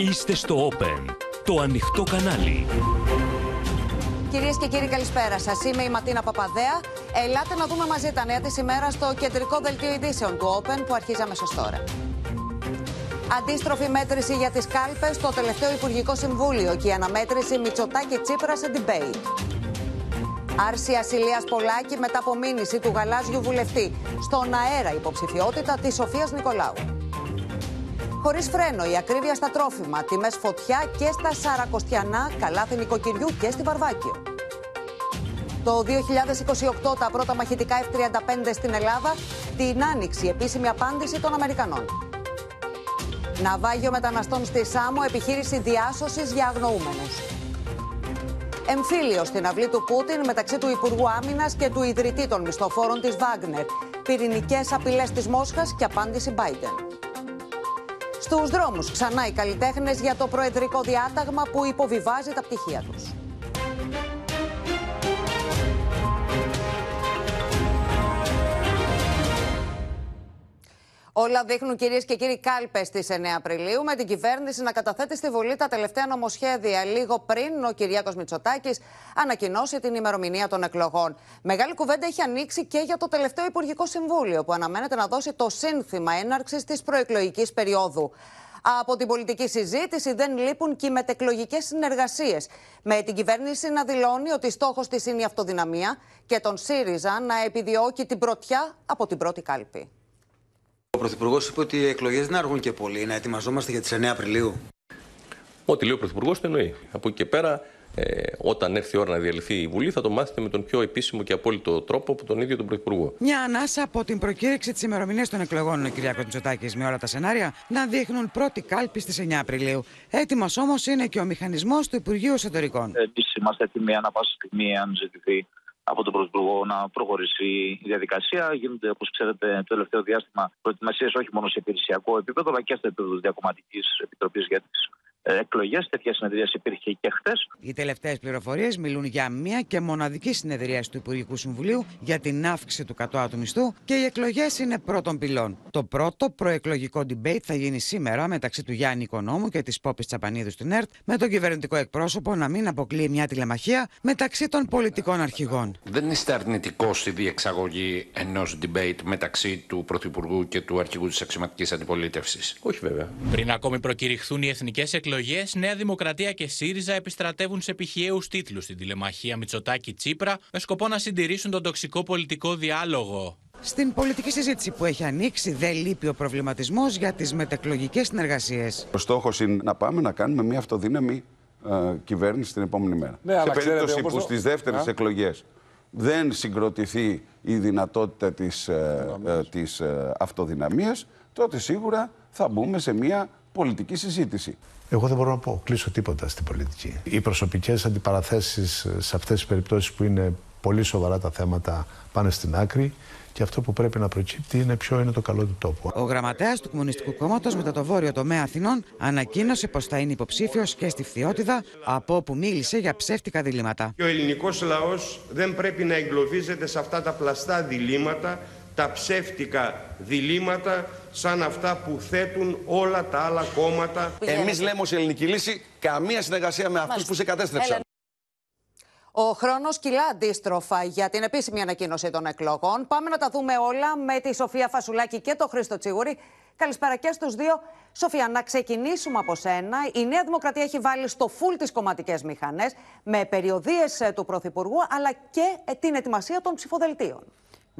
Είστε στο Open, το ανοιχτό κανάλι. Κυρίες και κύριοι, καλησπέρα σας. Είμαι η Ματίνα Παπαδέα. Ελάτε να δούμε μαζί τα νέα της ημέρας στο κεντρικό δελτίο ειδήσεων του Open που αρχίζει αμέσω τώρα. Αντίστροφη μέτρηση για τις κάλπες στο τελευταίο Υπουργικό Συμβούλιο και η αναμέτρηση Μητσοτάκη Τσίπρα σε debate. Άρση Ασυλίας Πολάκη μετά από μήνυση του γαλάζιου βουλευτή. Στον αέρα υποψηφιότητα της Σοφίας Νικολάου. Χωρίς φρένο η ακρίβεια στα τρόφιμα, τιμές φωτιά και στα Σαρακοστιανά, καλάθι νοικοκυριού και στη Βαρβάκιο. Το 2028 τα πρώτα μαχητικά F-35 στην Ελλάδα, την άνοιξη επίσημη απάντηση των Αμερικανών. Ναυάγιο μεταναστών στη Σάμο, επιχείρηση διάσωσης για αγνοούμενους. Εμφύλιο στην αυλή του Πούτιν μεταξύ του Υπουργού Άμυνας και του ιδρυτή των μισθοφόρων της Βάγνερ. Πυρηνικές απειλές της Μόσχας και απάντηση Biden. Στους δρόμους ξανά οι καλλιτέχνες για το προεδρικό διάταγμα που υποβιβάζει τα πτυχία τους. Όλα δείχνουν κυρίες και κύριοι κάλπες στις 9 Απριλίου, με την κυβέρνηση να καταθέτει στη Βουλή τα τελευταία νομοσχέδια λίγο πριν ο Κυριάκος Μητσοτάκης ανακοινώσει την ημερομηνία των εκλογών. Μεγάλη κουβέντα έχει ανοίξει και για το τελευταίο Υπουργικό Συμβούλιο, που αναμένεται να δώσει το σύνθημα έναρξης της προεκλογικής περίοδου. Από την πολιτική συζήτηση δεν λείπουν και οι μετεκλογικές συνεργασίες. Με την κυβέρνηση να δηλώνει ότι στόχος της είναι η αυτοδυναμία και τον ΣΥΡΙΖΑ να επιδιώκει την πρωτιά από την πρώτη κάλπη. Ο Πρωθυπουργός είπε ότι οι εκλογές δεν αργούν και πολύ, να ετοιμαζόμαστε για τις 9 Απριλίου. Ό,τι λέει ο Πρωθυπουργός το εννοεί. Από εκεί και πέρα, ε, όταν έρθει η ώρα να διαλυθεί η Βουλή, θα το μάθετε με τον πιο επίσημο και απόλυτο τρόπο από τον ίδιο τον Πρωθυπουργό. Μια ανάσα από την προκήρυξη της ημερομηνίας των εκλογών, ο κ. Μητσοτάκη, με όλα τα σενάρια να δείχνουν πρώτη κάλπη στις 9 Απριλίου. Έτοιμος όμως είναι και ο μηχανισμός του Υπουργείου Εσωτερικών. Εμεί είμαστε έτοιμοι ανά πάσα στιγμή, αν ζητηθεί από τον Πρωθυπουργό να προχωρήσει η διαδικασία. Γίνονται, όπως ξέρετε, το τελευταίο διάστημα προετοιμασίες όχι μόνο σε υπηρεσιακό επίπεδο, αλλά και στο επίπεδο της Διακομματικής Επιτροπής για τις ε, εκλογές. Τέτοια συνεδρία υπήρχε και χθες. Οι τελευταίες πληροφορίες μιλούν για μία και μοναδική συνεδρία του Υπουργικού Συμβουλίου για την αύξηση του κατώτατου μισθού και οι εκλογές είναι πρώτων πυλών. Το πρώτο προεκλογικό debate θα γίνει σήμερα μεταξύ του Γιάννη Οικονόμου και της Πόπης Τσαπανίδου στην ΕΡΤ, με τον κυβερνητικό εκπρόσωπο να μην αποκλείει μια τηλεμαχία μεταξύ των πολιτικών αρχηγών. Δεν είστε αρνητικός στη διεξαγωγή ενός debate μεταξύ του Πρωθυπουργού και του αρχηγού της αξιωματικής αντιπολίτευσης; Όχι βέβαια. Πριν ακόμη προκηρυχθούν οι εθνικές εκλογές, Νέα Δημοκρατία και ΣΥΡΙΖΑ επιστρατεύουν σε πηχιαίους τίτλους στην τηλεμαχία Μητσοτάκη Τσίπρα με σκοπό να συντηρήσουν τον τοξικό πολιτικό διάλογο. Στην πολιτική συζήτηση που έχει ανοίξει, δεν λείπει ο προβληματισμός για τις μετεκλογικές συνεργασίες. Ο στόχος είναι να πάμε να κάνουμε μια αυτοδύναμη ε, κυβέρνηση την επόμενη μέρα. Ναι, σε αλλά ξέρετε, περίπτωση όπως που το- στις δεύτερες Α; εκλογές δεν συγκροτηθεί η δυνατότητα της, ε, ε, της ε, αυτοδυναμίας, τότε σίγουρα θα μπούμε σε μια πολιτική συζήτηση. Εγώ δεν μπορώ να πω, κλείσω τίποτα στην πολιτική. Οι προσωπικές αντιπαραθέσεις σε αυτές τις περιπτώσεις που είναι πολύ σοβαρά τα θέματα πάνε στην άκρη και αυτό που πρέπει να προκύπτει είναι ποιο είναι το καλό του τόπου. Ο γραμματέας του Κομμουνιστικού Κόμματος μετά το βόρειο τομέα Αθηνών ανακοίνωσε πως θα είναι υποψήφιος και στη Φθιώτιδα, από όπου μίλησε για ψεύτικα διλήμματα. Και ο ελληνικός λαός δεν πρέπει να εγκλωβίζεται σε αυτά τα πλαστά διλήμματα, τα ψεύτικα διλήμματα, σαν αυτά που θέτουν όλα τα άλλα κόμματα. Εμείς λέμε ως ελληνική λύση καμία συνεργασία με αυτούς που σε κατέστρεψαν. Ο χρόνος κυλά αντίστροφα για την επίσημη ανακοίνωση των εκλογών. Πάμε να τα δούμε όλα με τη Σοφία Φασουλάκη και τον Χρήστο Τσίγουρη. Καλησπέρα και στους δύο. Σοφία, να ξεκινήσουμε από σένα. Η Νέα Δημοκρατία έχει βάλει στο φουλ τις κομματικές μηχανές με περιοδίες του Πρωθυπουργού αλλά και ε, την ετοιμασία των ψηφοδελτίων.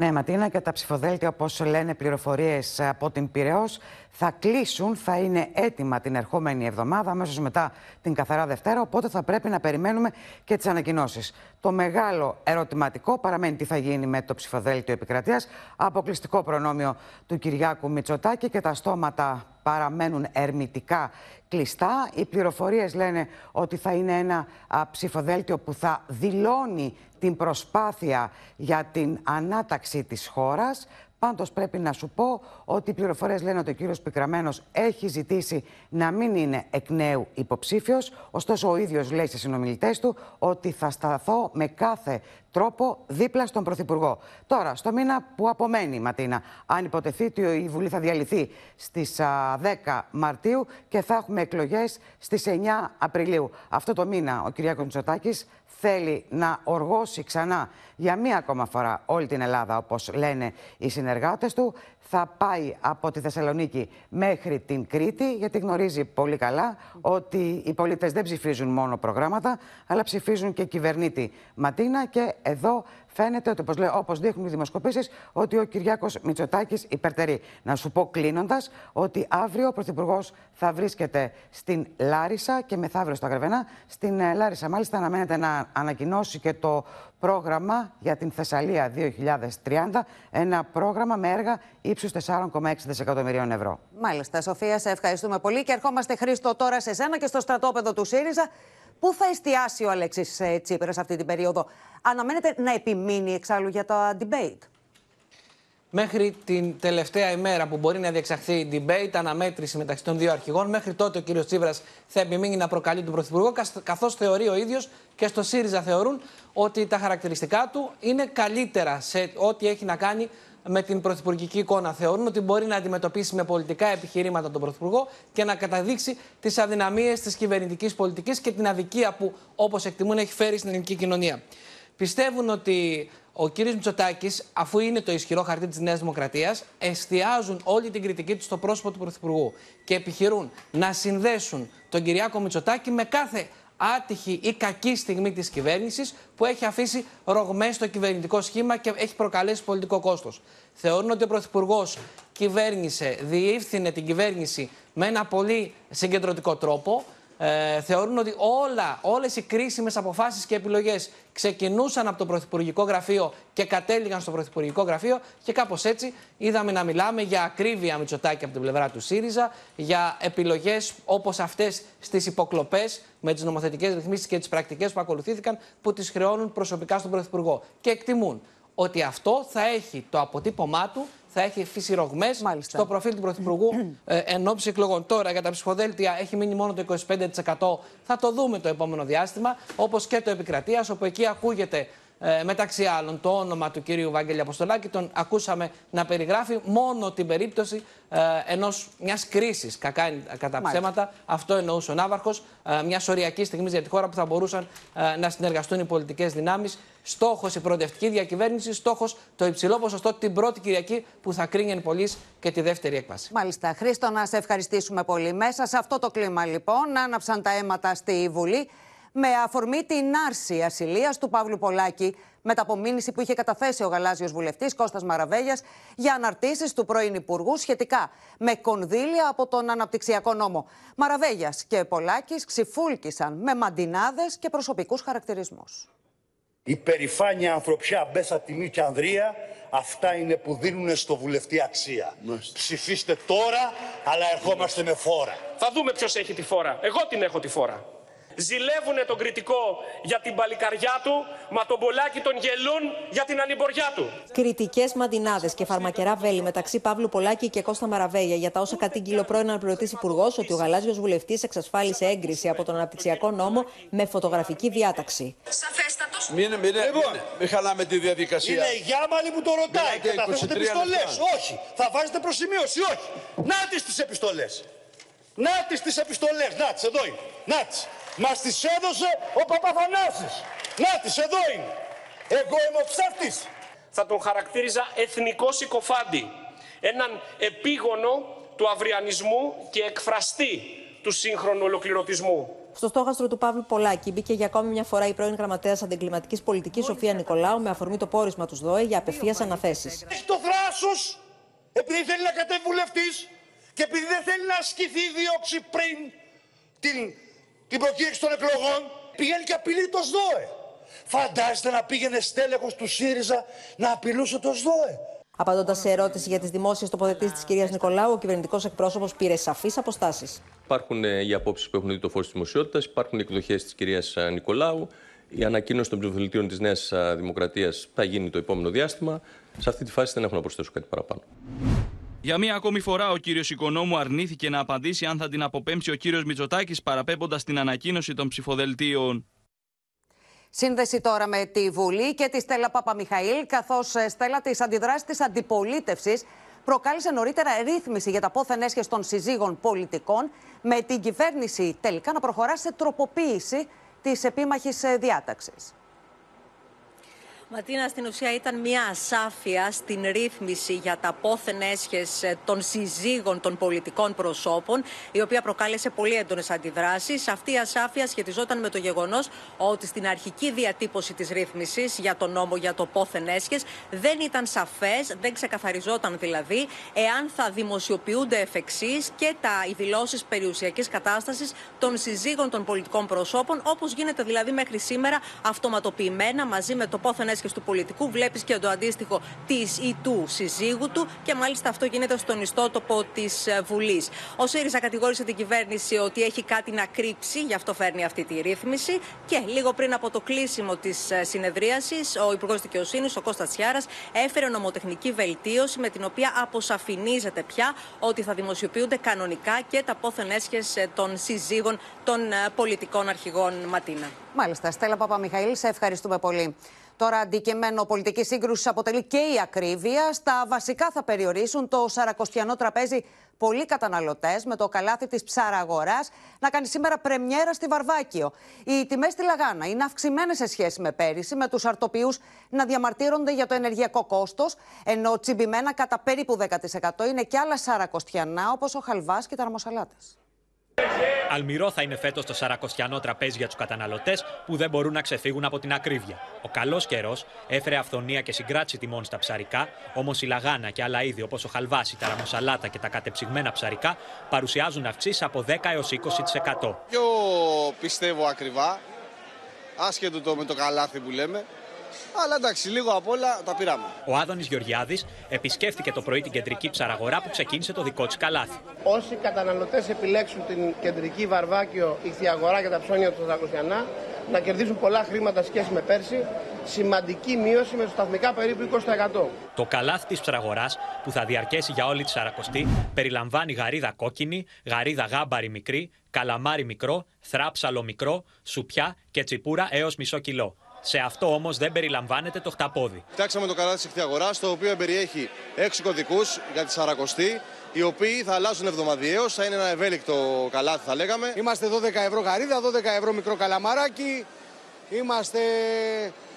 Ναι, Ματίνα, και τα ψηφοδέλτια, όπως λένε πληροφορίες από την Πυραιός, θα κλείσουν, θα είναι έτοιμα την ερχόμενη εβδομάδα, αμέσως μετά την Καθαρά Δευτέρα. Οπότε θα πρέπει να περιμένουμε και τις ανακοινώσεις. Το μεγάλο ερωτηματικό παραμένει τι θα γίνει με το ψηφοδέλτιο επικρατείας. Αποκλειστικό προνόμιο του Κυριάκου Μητσοτάκη και τα στόματα παραμένουν ερμητικά κλειστά. Οι πληροφορίες λένε ότι θα είναι ένα α, ψηφοδέλτιο που θα δηλώνει την προσπάθεια για την ανάταξη της χώρας. Πάντως πρέπει να σου πω ότι οι πληροφορίες λένε ότι ο κύριος Πικραμένος έχει ζητήσει να μην είναι εκ νέου υποψήφιος. Ωστόσο ο ίδιος λέει στις συνομιλητές του ότι θα σταθώ με κάθε τρόπο δίπλα στον Πρωθυπουργό. Τώρα, στο μήνα που απομένει, Ματίνα, αν υποτεθεί ότι η Βουλή θα διαλυθεί στις 10 Μαρτίου και θα έχουμε εκλογές στις 9 Απριλίου. Αυτό το μήνα ο Κυριάκος Μητσοτάκης θέλει να οργώσει ξανά για μία ακόμα φορά όλη την Ελλάδα, όπως λένε οι συνεργάτες του. Θα πάει από τη Θεσσαλονίκη μέχρι την Κρήτη, γιατί γνωρίζει πολύ καλά ότι οι πολίτες δεν ψηφίζουν μόνο προγράμματα, αλλά ψηφίζουν και κυβερνήτη Ματίνα. Και εδώ φαίνεται ότι, όπως, λέω, όπως δείχνουν οι δημοσκοπήσεις, ότι ο Κυριάκος Μητσοτάκης υπερτερεί. Να σου πω κλείνοντας ότι αύριο ο Πρωθυπουργός θα βρίσκεται στην Λάρισα και μεθαύριο στα Γρεβενά. Στην ε, Λάρισα, μάλιστα, αναμένεται να ανακοινώσει και το πρόγραμμα για την Θεσσαλία 2030. Ένα πρόγραμμα με έργα ύψους 4,6 δισεκατομμυρίων ευρώ. Μάλιστα, Σοφία, σε ευχαριστούμε πολύ. Και ερχόμαστε, Χρήστο, τώρα σε σένα και στο στρατόπεδο του ΣΥΡΙΖΑ. Πού θα εστιάσει ο Αλέξης Τσίπρας αυτή την περίοδο, Αναμένεται να επιμείνει εξάλλου για τα debate. Μέχρι την τελευταία ημέρα που μπορεί να διεξαχθεί debate, αναμέτρηση μεταξύ των δύο αρχηγών, μέχρι τότε ο κ. Τσίπρας θα επιμείνει να προκαλεί τον Πρωθυπουργό, καθώς θεωρεί ο ίδιος και στο ΣΥΡΙΖΑ θεωρούν ότι τα χαρακτηριστικά του είναι καλύτερα σε ό,τι έχει να κάνει με την πρωθυπουργική εικόνα. Θεωρούν ότι μπορεί να αντιμετωπίσει με πολιτικά επιχειρήματα τον Πρωθυπουργό και να καταδείξει τις αδυναμίες της κυβερνητικής πολιτικής και την αδικία που, όπως εκτιμούν, έχει φέρει στην ελληνική κοινωνία. Πιστεύουν ότι ο κύριος Μητσοτάκης, αφού είναι το ισχυρό χαρτί της Νέας Δημοκρατίας, εστιάζουν όλη την κριτική του στο πρόσωπο του Πρωθυπουργού και επιχειρούν να συνδέσουν τον Κυριάκο Μητσοτάκη με κάθε άτυχη ή κακή στιγμή της κυβέρνησης που έχει αφήσει ρογμές στο κυβερνητικό σχήμα και έχει προκαλέσει πολιτικό κόστος. Θεωρούν ότι ο Πρωθυπουργός κυβέρνησε, διεύθυνε την κυβέρνηση με ένα πολύ συγκεντρωτικό τρόπο. Ε, θεωρούν ότι όλα, όλες οι κρίσιμες αποφάσεις και επιλογές ξεκινούσαν από το Πρωθυπουργικό Γραφείο και κατέληγαν στο Πρωθυπουργικό Γραφείο και κάπως έτσι είδαμε να μιλάμε για ακρίβεια Μητσοτάκη από την πλευρά του ΣΥΡΙΖΑ, για επιλογές όπως αυτές στις υποκλοπές με τις νομοθετικές ρυθμίσεις και τις πρακτικές που ακολουθήθηκαν που τις χρεώνουν προσωπικά στον Πρωθυπουργό. Και εκτιμούν ότι αυτό θα έχει το αποτύπωμά του θα έχει αφήσει ρογμές στο προφίλ του Πρωθυπουργού ε, εν ώψη εκλογών. Τώρα για τα ψηφοδέλτια έχει μείνει μόνο το 25%. Θα το δούμε το επόμενο διάστημα, όπως και το επικρατείας, όπου εκεί ακούγεται ε, μεταξύ άλλων το όνομα του κυρίου Βάγγελη Αποστολάκη. Τον ακούσαμε να περιγράφει μόνο την περίπτωση ε, ενός, μιας κρίσης, κακά κατά ψέματα. Αυτό εννοούσε ο Ναύαρχος, ε, μια οριακή στιγμή για τη χώρα που θα μπορούσαν ε, να συνεργαστούν οι πολιτικές δυνάμεις. Στόχος η προοδευτική διακυβέρνηση, στόχος το υψηλό ποσοστό την πρώτη Κυριακή που θα κρίνει εν πολλής και τη δεύτερη έκβαση. Μάλιστα. Χρήστο, να σε ευχαριστήσουμε πολύ. Μέσα σε αυτό το κλίμα λοιπόν άναψαν τα αίματα στη Βουλή με αφορμή την άρση ασυλίας του Παύλου Πολάκη, μετά από μήνυση που είχε καταθέσει ο γαλάζιος βουλευτής Κώστας Μαραβέγιας για αναρτήσεις του πρώην Υπουργού σχετικά με κονδύλια από τον αναπτυξιακό νόμο. Μαραβέγιας και Πολάκης ξυφούλκησαν με μαντινάδες και προσωπικούς χαρακτηρισμούς. Η περηφάνεια ανθρωπιά Μπέσα Τιμή και Ανδρεία αυτά είναι που δίνουν στο βουλευτή αξία. Ψηφίστε τώρα, αλλά ερχόμαστε με φόρα. Θα δούμε ποιος έχει τη φόρα. Εγώ την έχω τη φόρα ζηλεύουν τον κριτικό για την παλικαριά του, μα τον Πολάκη τον γελούν για την ανημποριά του. Κριτικές μαντινάδες και φαρμακερά βέλη μεταξύ Παύλου Πολάκη και Κώστα Μαραβέγια για τα όσα κατήγγειλε ο πρώην αναπληρωτής Υπουργός ότι ο γαλάζιος βουλευτής εξασφάλισε έγκριση από τον αναπτυξιακό νόμο με φωτογραφική διάταξη. Σαφέστατος. Μην, μην, λοιπόν, μην, μην χαλάμε τη διαδικασία. Είναι η Γιάμαλη που το ρωτάει. Καταθέσετε επιστολές. Όχι. Θα βάζετε προσημείωση. Όχι. Να τις επιστολές. Να τις επιστολές. Να τις εδώ είναι. Να τις. Μας τις έδωσε ο Παπαθανάσης. Να τις, εδώ είναι. Εγώ είμαι ο ψεύτης. Θα τον χαρακτήριζα εθνικός συκοφάντη. Έναν επίγονο του αυριανισμού και εκφραστή του σύγχρονου ολοκληρωτισμού. Στο στόχαστρο του Παύλου Πολάκη μπήκε για ακόμη μια φορά η πρώην γραμματέας αντιγκληματική πολιτικής Σοφία Νικολάου με αφορμή το πόρισμα τους ΔΟΕ για απευθείας αναθέσεις. Έχει το θράσος επειδή θέλει να κατέβει βουλευτής και επειδή δεν θέλει να ασκηθεί η δίωξη πριν την την προκήρυξη των εκλογών, πηγαίνει και απειλεί το ΣΔΟΕ. Φαντάζεστε να πήγαινε στέλεχος του ΣΥΡΙΖΑ να απειλούσε το ΣΔΟΕ; Απαντώντας σε ερώτηση για τις δημόσιες τοποθετήσεις της κυρίας Νικολάου, ο κυβερνητικός εκπρόσωπος πήρε σαφείς αποστάσεις. Υπάρχουν ε, οι απόψεις που έχουν δει το φω τη δημοσιότητας, υπάρχουν οι εκδοχές της κυρίας ε, Νικολάου. Η ανακοίνωση των ψηφοδελτίων της Νέας ε, Δημοκρατίας θα γίνει το επόμενο διάστημα. Σε αυτή τη φάση δεν έχω να προσθέσω κάτι παραπάνω. Για μία ακόμη φορά, ο κύριος Οικονόμου αρνήθηκε να απαντήσει αν θα την αποπέμψει ο κύριος Μητσοτάκης, παραπέμποντας την ανακοίνωση των ψηφοδελτίων. Σύνδεση τώρα με τη Βουλή και τη Στέλλα Παπαμιχαήλ, καθώς Στέλλα τη αντιδράσεις της αντιπολίτευσης προκάλεσε νωρίτερα ρύθμιση για τα πόθεν έσχες των συζύγων πολιτικών, με την κυβέρνηση τελικά να προχωρά σε τροποποίηση της επίμαχης διάταξης. Ματίνα, στην ουσία ήταν μια ασάφεια στην ρύθμιση για τα πόθεν έσχες ε, των συζύγων των πολιτικών προσώπων, η οποία προκάλεσε πολύ έντονες αντιδράσεις. Αυτή η ασάφεια σχετιζόταν με το γεγονός ότι στην αρχική διατύπωση της ρύθμισης για τον νόμο για το πόθεν έσχες δεν ήταν σαφές, δεν ξεκαθαριζόταν δηλαδή, εάν θα δημοσιοποιούνται εφ' εξής και τα οι δηλώσεις περιουσιακής κατάστασης των συζύγων των πολιτικών προσώπων, όπως γίνεται δηλαδή μέχρι σήμερα αυτοματοποιημένα μαζί με το πόθεν και του πολιτικού, βλέπεις και το αντίστοιχο της ή του συζύγου του και μάλιστα αυτό γίνεται στον ιστότοπο της ε, Βουλής. Ο ΣΥΡΙΖΑ κατηγόρησε την κυβέρνηση ότι έχει κάτι να κρύψει, γι' αυτό φέρνει αυτή τη ρύθμιση. Και λίγο πριν από το κλείσιμο της ε, συνεδρίασης, ο Υπουργός Δικαιοσύνης, ο Κώστας Τσιάρα, έφερε νομοτεχνική βελτίωση με την οποία αποσαφηνίζεται πια ότι θα δημοσιοποιούνται κανονικά και τα πόθεν έσχες των συζύγων των ε, πολιτικών αρχηγών Ματίνα. Μάλιστα. Στέλλα Παπαμιχαήλ, σε ευχαριστούμε πολύ. Τώρα, αντικείμενο πολιτικής σύγκρουσης αποτελεί και η ακρίβεια. Στα βασικά θα περιορίσουν το σαρακοστιανό τραπέζι πολλοί καταναλωτές με το καλάθι της ψαραγοράς να κάνει σήμερα πρεμιέρα στη Βαρβάκιο. Οι τιμές στη Λαγάνα είναι αυξημένες σε σχέση με πέρυσι, με τους αρτοπιού να διαμαρτύρονται για το ενεργειακό κόστος, ενώ τσιμπημένα κατά περίπου 10% είναι και άλλα σαρακοστιανά όπως ο χαλβάς και τα αρμοσαλάτες. Αλμυρό θα είναι φέτος το σαρακοστιανό τραπέζι για τους καταναλωτές που δεν μπορούν να ξεφύγουν από την ακρίβεια. Ο καλός καιρός έφερε αυθονία και συγκράτηση τιμών στα ψαρικά, όμως η λαγάνα και άλλα είδη όπως ο χαλβά, η ταραμοσαλάτα και τα κατεψυγμένα ψαρικά παρουσιάζουν αυξήσεις από 10 έως 20%. Πιο πιστεύω ακριβά, άσχετο το με το καλάθι που λέμε, αλλά εντάξει, λίγο απ' όλα τα πήραμε. Ο Άδωνης Γεωργιάδης επισκέφθηκε το πρωί την κεντρική ψαραγορά που ξεκίνησε το δικό της καλάθι. Όσοι καταναλωτές επιλέξουν την κεντρική βαρβάκιο ηχθιαγορά και τα ψώνια του Σαρακοσιανά, να κερδίσουν πολλά χρήματα σχέση με πέρσι, σημαντική μείωση με σταθμικά περίπου 20%. Το καλάθι της ψαραγοράς, που θα διαρκέσει για όλη τη Σαρακοστή, περιλαμβάνει γαρίδα κόκκινη, γαρίδα γάμπαρη μικρή, καλαμάρι μικρό, θράψαλο μικρό, σουπιά και τσιπούρα έως μισό κιλό. Σε αυτό όμως δεν περιλαμβάνεται το χταπόδι. Φτιάξαμε το καλάθι τη αγορά, το οποίο περιέχει έξι κωδικούς για τη Σαρακοστή, οι οποίοι θα αλλάζουν εβδομαδιαίως. Θα είναι ένα ευέλικτο καλάθι, θα λέγαμε. Είμαστε 12 ευρώ γαρίδα, 12 ευρώ μικρό καλαμαράκι. Είμαστε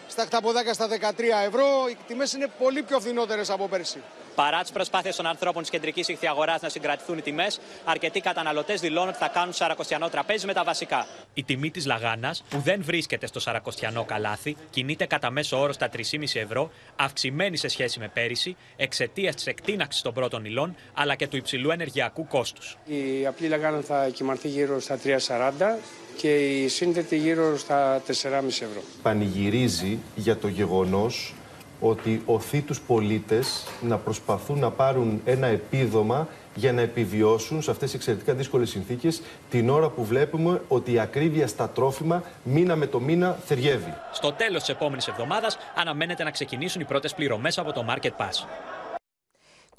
στα χταποδάκια στα 13 ευρώ. Οι τιμές είναι πολύ πιο φθηνότερες από πέρσι. Παρά τις προσπάθειες των ανθρώπων της κεντρικής ηχθιαγοράς να συγκρατηθούν οι τιμές, αρκετοί καταναλωτές δηλώνουν ότι θα κάνουν σαρακοστιανό τραπέζι με τα βασικά. Η τιμή της λαγάνας, που δεν βρίσκεται στο σαρακοστιανό καλάθι, κινείται κατά μέσο όρο στα 3,5 ευρώ, αυξημένη σε σχέση με πέρυσι, εξαιτίας της εκτείναξης των πρώτων υλών αλλά και του υψηλού ενεργειακού κόστους. Η απλή λαγάνα θα κοιμαρθεί γύρω στα 3,40 και η σύνδετη γύρω στα 4,5 ευρώ. Πανηγυρίζει για το γεγονός ότι οθεί τους πολίτες να προσπαθούν να πάρουν ένα επίδομα για να επιβιώσουν σε αυτές τις εξαιρετικά δύσκολες συνθήκες την ώρα που βλέπουμε ότι η ακρίβεια στα τρόφιμα μήνα με το μήνα θεριεύει. Στο τέλος της επόμενης εβδομάδας αναμένεται να ξεκινήσουν οι πρώτες πληρωμές από το Market Pass.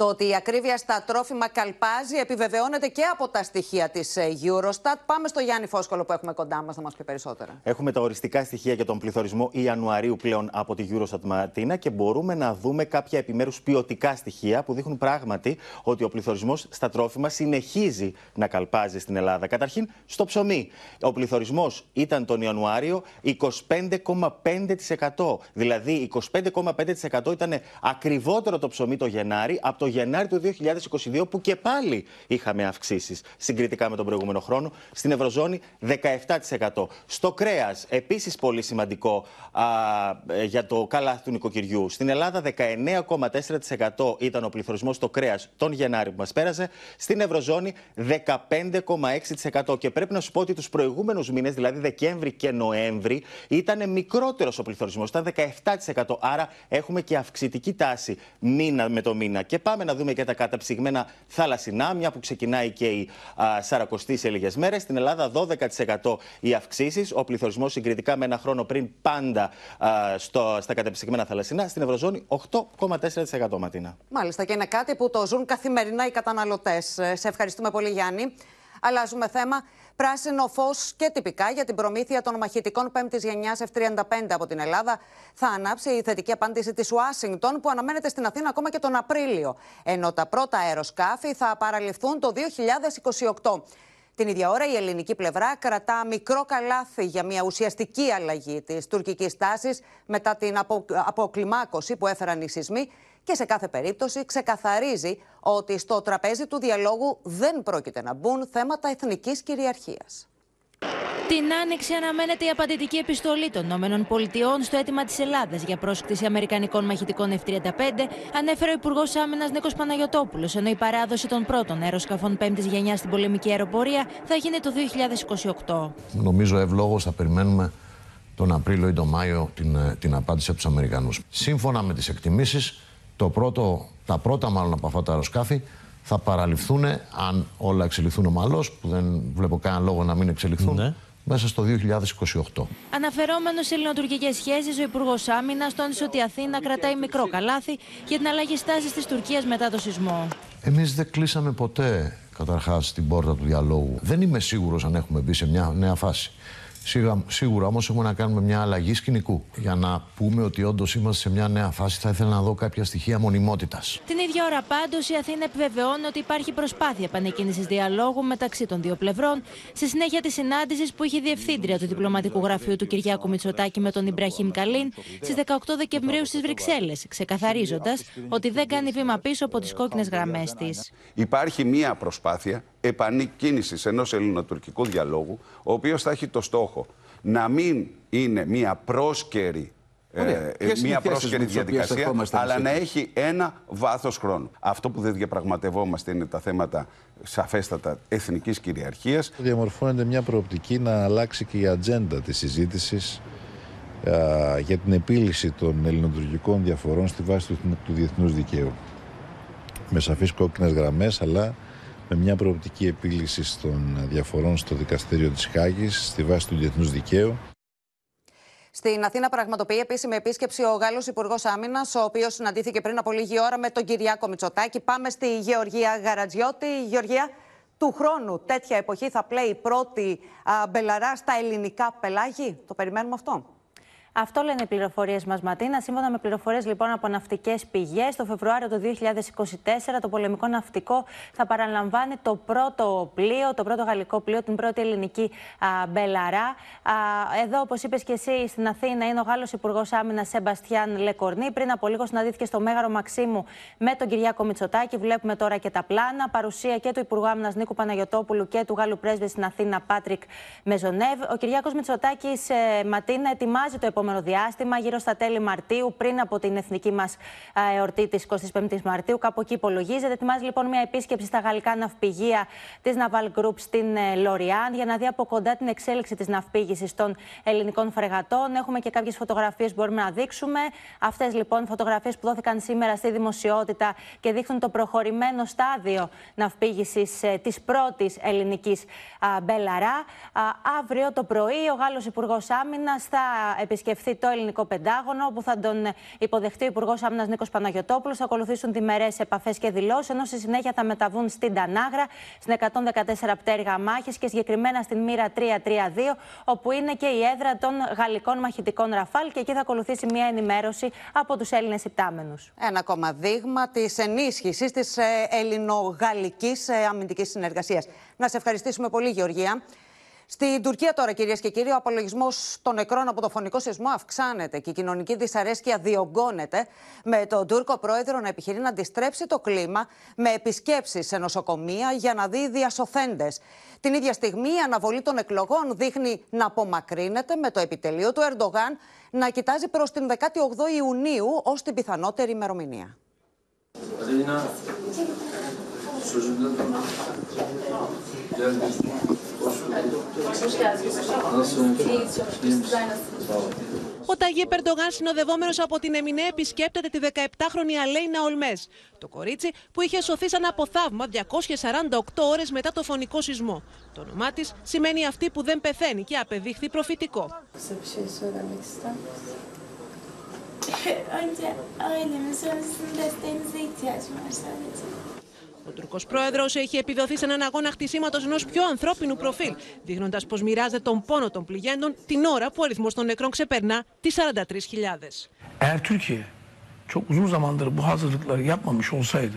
Το ότι η ακρίβεια στα τρόφιμα καλπάζει επιβεβαιώνεται και από τα στοιχεία της ε, Eurostat. Πάμε στο Γιάννη Φόσκολο που έχουμε κοντά μας να μας πει περισσότερα. Έχουμε τα οριστικά στοιχεία για τον πληθωρισμό Ιανουαρίου πλέον από τη Eurostat Ματίνα και μπορούμε να δούμε κάποια επιμέρους ποιοτικά στοιχεία που δείχνουν πράγματι ότι ο πληθωρισμός στα τρόφιμα συνεχίζει να καλπάζει στην Ελλάδα. Καταρχήν στο ψωμί. Ο πληθωρισμός ήταν τον Ιανουάριο 25,5%. Δηλαδή 25,5% ήταν ακριβότερο το ψωμί το Γενάρη από το Γενάρη του 2022 που και πάλι είχαμε αυξήσεις συγκριτικά με τον προηγούμενο χρόνο. Στην Ευρωζώνη 17%. Στο κρέας, επίσης πολύ σημαντικό α, ε, για το καλάθι του νοικοκυριού. Στην Ελλάδα 19,4% ήταν ο πληθωρισμός στο κρέας τον Γενάρη που μας πέρασε. Στην Ευρωζώνη 15,6%. Και πρέπει να σου πω ότι τους προηγούμενους μήνες, δηλαδή Δεκέμβρη και Νοέμβρη, ήταν μικρότερος ο πληθωρισμός. Ήταν 17%. Άρα έχουμε και αυξητική τάση μήνα με το μήνα. Και πάμε να δούμε και τα καταψυγμένα θαλασσινά, μια που ξεκινάει και η α, Σαρακοστή σε λίγες μέρες. Στην Ελλάδα 12% οι αυξήσεις. Ο πληθωρισμός συγκριτικά με ένα χρόνο πριν πάντα α, στο, στα καταψυγμένα θαλασσινά. Στην Ευρωζώνη 8,4% Ματίνα. Μάλιστα και είναι κάτι που το ζουν καθημερινά οι καταναλωτές. Σε ευχαριστούμε πολύ, Γιάννη. Αλλάζουμε θέμα. Πράσινο φως και τυπικά για την προμήθεια των μαχητικών 5η γενιάς F-35 από την Ελλάδα θα ανάψει η θετική απάντηση της Ουάσιγκτον που αναμένεται στην Αθήνα ακόμα και τον Απρίλιο. Ενώ τα πρώτα αεροσκάφη θα παραληφθούν το 2028. Την ίδια ώρα η ελληνική πλευρά κρατά μικρό καλάθι για μια ουσιαστική αλλαγή της τουρκικής τάσης μετά την απο... αποκλιμάκωση που έφεραν οι σεισμοί και σε κάθε περίπτωση ξεκαθαρίζει ότι στο τραπέζι του διαλόγου δεν πρόκειται να μπουν θέματα εθνικής κυριαρχίας. Την Άνοιξη αναμένεται η απαντητική επιστολή των ΗΠΑ στο αίτημα της Ελλάδας για πρόσκληση Αμερικανικών μαχητικών F-35, ανέφερε ο Υπουργός Άμυνας Νίκος Παναγιοτόπουλο, ενώ η παράδοση των πρώτων αεροσκαφών πέμπτης γενιάς στην πολεμική αεροπορία θα γίνει το 2028. Νομίζω ευλόγως θα περιμένουμε τον Απρίλιο ή τον Μάιο την, ε, την απάντηση από τους Αμερικανούς. Σύμφωνα με τις εκτιμήσεις, το πρώτο, τα πρώτα μάλλον από αυτά τα αεροσκάφη θα παραληφθούν, αν όλα εξελιχθούν ομαλώς, που δεν βλέπω κανένα λόγο να μην εξελιχθούν, ναι. μέσα στο 2028. Αναφερόμενος σε ελληνοτουρκικές σχέσεις, ο Υπουργός Άμυνας τόνισε ότι η Αθήνα κρατάει μικρό καλάθι για την αλλαγή στάσης της Τουρκίας μετά το σεισμό. Εμείς δεν κλείσαμε ποτέ καταρχάς την πόρτα του διαλόγου. Δεν είμαι σίγουρος αν έχουμε μπει σε μια νέα φάση. Σίγουρα, σίγουρα όμως έχουμε να κάνουμε μια αλλαγή σκηνικού. Για να πούμε ότι όντως είμαστε σε μια νέα φάση, θα ήθελα να δω κάποια στοιχεία μονιμότητας. Την ίδια ώρα πάντως, η Αθήνα επιβεβαιώνει ότι υπάρχει προσπάθεια επανεκκίνηση διαλόγου μεταξύ των δύο πλευρών, στη συνέχεια της συνάντησης που είχε διευθύντρια του διπλωματικού γραφείου του Κυριάκου Μητσοτάκη με τον Ιμπραχήμ Καλίν στις 18 Δεκεμβρίου στις Βρυξέλλες, ξεκαθαρίζοντας ότι δεν κάνει βήμα πίσω από τις κόκκινες γραμμές της. Υπάρχει μία προσπάθεια επανεκκίνησης ενός ελληνοτουρκικού διαλόγου, ο οποίος θα έχει το στόχο να μην είναι μία πρόσκαιρη ε, μια πρόσκαιρη διαδικασία, αλλά να έχει ένα βάθος χρόνου. Αυτό που δεν διαπραγματευόμαστε είναι τα θέματα σαφέστατα εθνικής κυριαρχίας. Διαμορφώνεται μια προοπτική να αλλάξει και η ατζέντα της συζήτησης για την επίλυση των ελληνοτουρκικών διαφορών στη βάση του, του διεθνούς δικαίου. Με σαφείς κόκκινες γραμμές, αλλά με μια προοπτική επίλυσης των διαφορών στο δικαστήριο της Χάγης στη βάση του διεθνούς δικαίου. Στην Αθήνα πραγματοποιεί επίσημη επίσκεψη ο Γάλλος Υπουργός Άμυνας, ο οποίος συναντήθηκε πριν από λίγη ώρα με τον Κυριάκο Μητσοτάκη. Πάμε στη Γεωργία Γαρατζιώτη. Γεωργία, του χρόνου τέτοια εποχή θα πλέει η πρώτη α, μπελαρά στα ελληνικά πελάγη. Το περιμένουμε αυτό. Αυτό λένε οι πληροφορίες μας, Ματίνα. Σύμφωνα με πληροφορίες λοιπόν από ναυτικές πηγές, το Φεβρουάριο του 2024 το πολεμικό ναυτικό θα παραλαμβάνει το πρώτο πλοίο, το πρώτο γαλλικό πλοίο, την πρώτη ελληνική α, Μπελαρά. Α, εδώ, όπως είπες και εσύ, στην Αθήνα είναι ο Γάλλος Υπουργός Άμυνας Σεμπαστιάν Λεκορνή. Πριν από λίγο συναντήθηκε στο Μέγαρο Μαξίμου με τον Κυριάκο Μητσοτάκη. Βλέπουμε τώρα και τα πλάνα. Παρουσία και του Υπουργού Άμυνας Νίκου Παναγιοτόπουλου και του Γάλλου Πρέσβη στην Αθήνα Πάτρικ Μεζονεύ. Ο Κυριάκος Μητσοτάκης, ε, Ματίνα, ετοιμάζει το επόμενο διάστημα, γύρω στα τέλη Μαρτίου, πριν από την εθνική μας εορτή της 25η Μαρτίου. Κάπου εκεί υπολογίζεται. Ετοιμάζει λοιπόν μια επίσκεψη στα γαλλικά ναυπηγεία της Naval Group στην ε, Λοριάν για να δει από κοντά την εξέλιξη της ναυπήγησης των ελληνικών φρεγατών. Έχουμε και κάποιες φωτογραφίες που μπορούμε να δείξουμε. Αυτές λοιπόν φωτογραφίες που δόθηκαν σήμερα στη δημοσιότητα και δείχνουν το προχωρημένο στάδιο ναυπήγησης ε, της πρώτης ελληνικής Μπελαρά. Αύριο το πρωί ο Γάλλος Υπουργός Άμυνας θα επισκεφθεί το ελληνικό Πεντάγωνο, όπου θα τον υποδεχτεί ο Υπουργός Άμυνας Νίκος Παναγιοτόπουλο. Θα ακολουθήσουν διμερές επαφές και δηλώσεις, ενώ στη συνέχεια θα μεταβούν στην Τανάγρα, στην 114 πτέρυγα μάχης και συγκεκριμένα στην Μοίρα 332, όπου είναι και η έδρα των γαλλικών μαχητικών Ραφάλ. Και εκεί θα ακολουθήσει μια ενημέρωση από τους Έλληνες υπτάμενους. Ένα ακόμα δείγμα της ενίσχυσης της ε, ελληνογαλλικής ε, αμυντικής συνεργασίας. Να σε ευχαριστήσουμε πολύ, Γεωργία. Στην Τουρκία τώρα, κυρίες και κύριοι, ο απολογισμός των νεκρών από το φωνικό σεισμό αυξάνεται και η κοινωνική δυσαρέσκεια διωγγώνεται, με τον Τούρκο πρόεδρο να επιχειρεί να αντιστρέψει το κλίμα με επισκέψεις σε νοσοκομεία για να δει διασωθέντες. Την ίδια στιγμή, η αναβολή των εκλογών δείχνει να απομακρύνεται, με το επιτελείο του Ερντογάν να κοιτάζει προς την 18 Ιουνίου ως την πιθανότερη ημερομηνία. Ο Ταγί Περντογάν, συνοδευόμενος από την Εμινέ, επισκέπτεται τη 17χρονη Αλέινα Ολμές. Το κορίτσι που είχε σωθεί σαν από θαύμα 248 ώρες μετά το φωνικό σεισμό. Το όνομά της σημαίνει αυτή που δεν πεθαίνει και απεδείχθη προφητικό. Ο Τουρκός πρόεδρος έχει επιδοθεί σε έναν αγώνα χτισήματος ενός πιο ανθρώπινου προφίλ, δείχνοντας πως μοιράζεται τον πόνο των πληγέντων την ώρα που ο αριθμός των νεκρών ξεπερνά τις 43.000. Eğer Türkiye çok uzun zamandır bu hazırlıkları yapmamış olsaydı,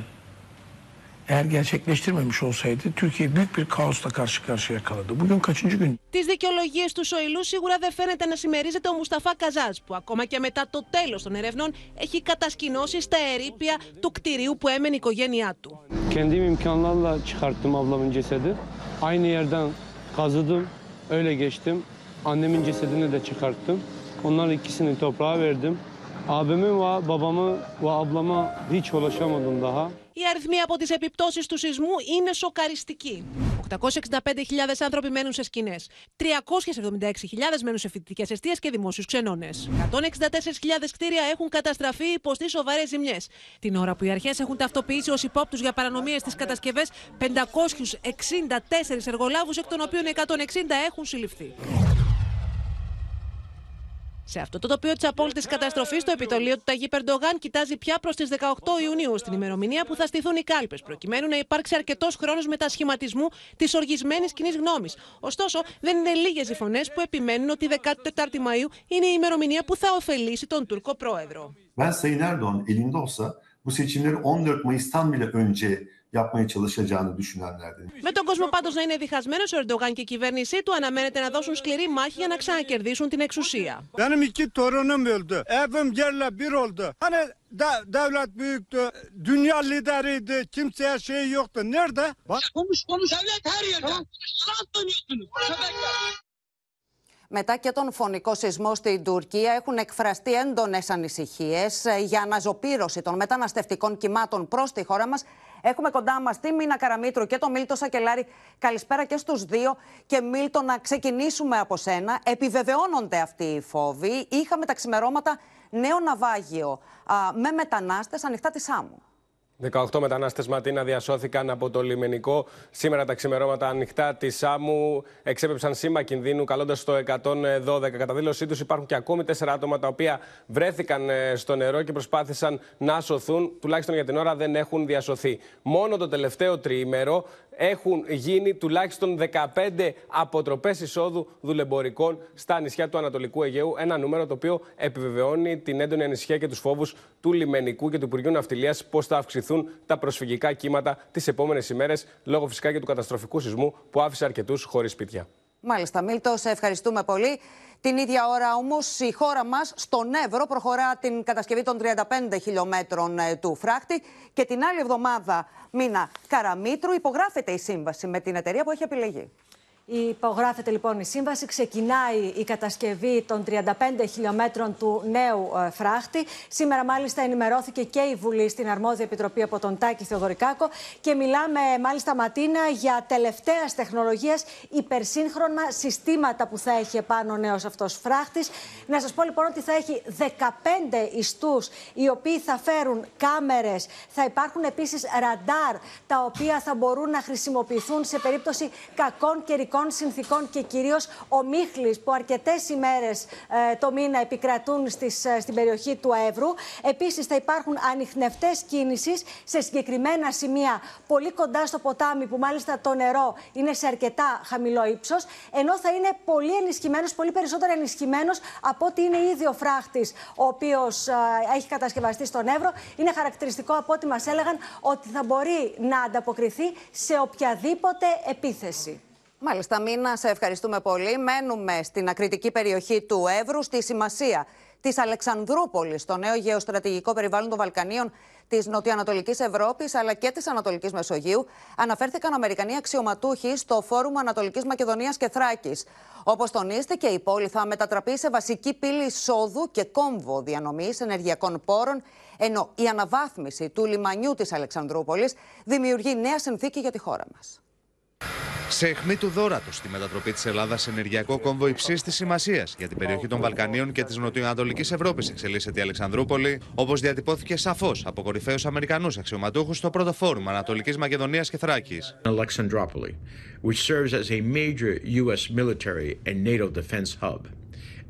eğer gerçekleştirmemiş olsaydı Türkiye büyük bir kaosla karşı karşıya kalırdı. Bugün kaçıncı gün? Τι δικαιολογίε του Σοηλού σίγουρα δεν φαίνεται να συμμερίζεται ο Μουσταφά Καζάζ, που ακόμα και μετά το τέλο των ερευνών έχει κατασκηνώσει στα ερήπια του κτηρίου που έμενε η οικογένειά του. Kendim imkanlarla çıkarttım ablamın cesedi. Aynı yerden kazıdım, öyle geçtim. Annemin cesedini de çıkarttım. Onların ikisini toprağa verdim. Abimi ve babamı ve ablama hiç ulaşamadım daha. Οι αριθμοί από τις επιπτώσεις του σεισμού είναι σοκαριστικοί. 865.000 άνθρωποι μένουν σε σκηνές. 376.000 μένουν σε φοιτητικές αιστείες και δημόσιους ξενώνες. 164.000 κτίρια έχουν καταστραφεί ή υποστεί σοβαρές ζημιές. Την ώρα που οι αρχές έχουν ταυτοποιήσει ως υπόπτους για παρανομίες στις κατασκευές 564 εργολάβους, εκ των οποίων 160 έχουν συλληφθεί. Σε αυτό το τοπίο της απόλυτης καταστροφής, το επιτολείο του Ταγί Περντογάν κοιτάζει πια προς τις 18 Ιουνίου, στην ημερομηνία που θα στηθούν οι κάλπες, προκειμένου να υπάρξει αρκετός χρόνος μετασχηματισμού της οργισμένης κοινή γνώμης. Ωστόσο, δεν είναι λίγες οι φωνές που επιμένουν ότι η 14η Μαου είναι η ημερομηνία που θα ωφελήσει τον Τούρκο πρόεδρο. Ben Sayın Erdoğan elinde olsa bu seçimleri 14 Mayıs'tan bile önce yapmaya çalışacağını düşünenlerden. Με τον κόσμο πάντως να είναι διχασμένος, ο Ερντογάν και η κυβέρνησή του αναμένεται να δώσουν σκληρή μάχη για να ξανακερδίσουν την εξουσία. Benim iki torunum öldü. Evim yerle bir oldu. Hani de- devlet büyüktü, dünya lideriydi, kimseye şey yoktu. Nerede? Bak. Konuş konuş. Devlet her yerde. Yalan söylüyorsunuz. Köpekler. Μετά και τον φωνικό σεισμό στην Τουρκία έχουν εκφραστεί έντονες ανησυχίες για αναζωπήρωση των μεταναστευτικών κυμάτων προς τη χώρα μας. Έχουμε κοντά μας τη Μίνα Καραμίτρου και τον Μίλτο Σακελάρη. Καλησπέρα και στους δύο. Και Μίλτο, να ξεκινήσουμε από σένα. Επιβεβαιώνονται αυτοί οι φόβοι. Είχαμε τα ξημερώματα νέο ναυάγιο α, με μετανάστες ανοιχτά τη Σάμου. 18 μετανάστες Ματίνα διασώθηκαν από το λιμενικό. Σήμερα τα ξημερώματα ανοιχτά της Σάμου εξέπεψαν σήμα κινδύνου, καλώντας το 112. Κατά δήλωσή τους υπάρχουν και ακόμη τέσσερα άτομα τα οποία βρέθηκαν ε, στο νερό και προσπάθησαν να σωθούν. Τουλάχιστον για την ώρα δεν έχουν διασωθεί. Μόνο το τελευταίο τριήμερο έχουν γίνει τουλάχιστον 15 αποτροπές εισόδου δουλεμπορικών στα νησιά του Ανατολικού Αιγαίου. Ένα νούμερο το οποίο επιβεβαιώνει την έντονη ανησυχία και τους φόβους του λιμενικού και του Υπουργείου Ναυτιλίας πώς θα αυξηθούν τα προσφυγικά κύματα τις επόμενες ημέρες, λόγω φυσικά και του καταστροφικού σεισμού που άφησε αρκετούς χωρίς σπίτια. Μάλιστα, Μίλτο, σε ευχαριστούμε πολύ. Την ίδια ώρα όμως η χώρα μας στον Εύρο προχωρά την κατασκευή των 35 χιλιόμετρων ε, του φράχτη και την άλλη εβδομάδα, μήνα Καραμίτρου, υπογράφεται η σύμβαση με την εταιρεία που έχει επιλεγεί. Υπογράφεται λοιπόν η σύμβαση, ξεκινάει η κατασκευή των 35 χιλιόμετρων του νέου ε, φράχτη. Σήμερα μάλιστα ενημερώθηκε και η Βουλή στην αρμόδια επιτροπή από τον Τάκη Θεοδωρικάκο και μιλάμε μάλιστα Ματίνα για τελευταίας τεχνολογίας υπερσύγχρονα συστήματα που θα έχει επάνω ο νέος αυτός φράχτης. Να σας πω λοιπόν ότι θα έχει 15 ιστούς οι οποίοι θα φέρουν κάμερες, θα υπάρχουν επίσης ραντάρ τα οποία θα μπορούν να χρησιμοποιηθούν σε περίπτωση κακών καιρικών συνθήκων και κυρίως ομίχλης που αρκετές ημέρες ε, το μήνα επικρατούν στις, ε, στην περιοχή του Εύρου. Επίσης, θα υπάρχουν ανοιχνευτέ κίνησης σε συγκεκριμένα σημεία πολύ κοντά στο ποτάμι, που μάλιστα το νερό είναι σε αρκετά χαμηλό ύψος. Ενώ θα είναι πολύ ενισχυμένος, πολύ περισσότερο ενισχυμένος από ότι είναι ήδη ο φράχτης, ο οποίος ε, έχει κατασκευαστεί στον Εύρο. Είναι χαρακτηριστικό από ό,τι μας έλεγαν ότι θα μπορεί να ανταποκριθεί σε οποιαδήποτε επίθεση. Μάλιστα, Μίνα, σε ευχαριστούμε πολύ. Μένουμε στην ακριτική περιοχή του Εύρου, στη σημασία της Αλεξανδρούπολης, στο νέο γεωστρατηγικό περιβάλλον των Βαλκανίων της Νοτιοανατολικής Ευρώπης αλλά και της Ανατολικής Μεσογείου, αναφέρθηκαν Αμερικανοί αξιωματούχοι στο Φόρουμ Ανατολικής Μακεδονίας και Θράκης. Όπως τονίστηκε, η πόλη θα μετατραπεί σε βασική πύλη εισόδου και κόμβο διανομής ενεργειακών πόρων, ενώ η αναβάθμιση του λιμανιού της Αλεξανδρούπολης δημιουργεί νέα συνθήκη για τη χώρα μας. Σε αιχμή του δόρατο στη μετατροπή της Ελλάδας σε ενεργειακό κόμβο υψής της σημασίας για την περιοχή των Βαλκανίων και της Νοτιοανατολικής Ευρώπης εξελίσσεται η Αλεξανδρούπολη, όπως διατυπώθηκε σαφώς από κορυφαίους Αμερικανούς αξιωματούχους στο πρώτο φόρουμ Ανατολικής Μακεδονίας και Θράκης. Alexandropoli, which serves as a major U.S. military and NATO defense hub.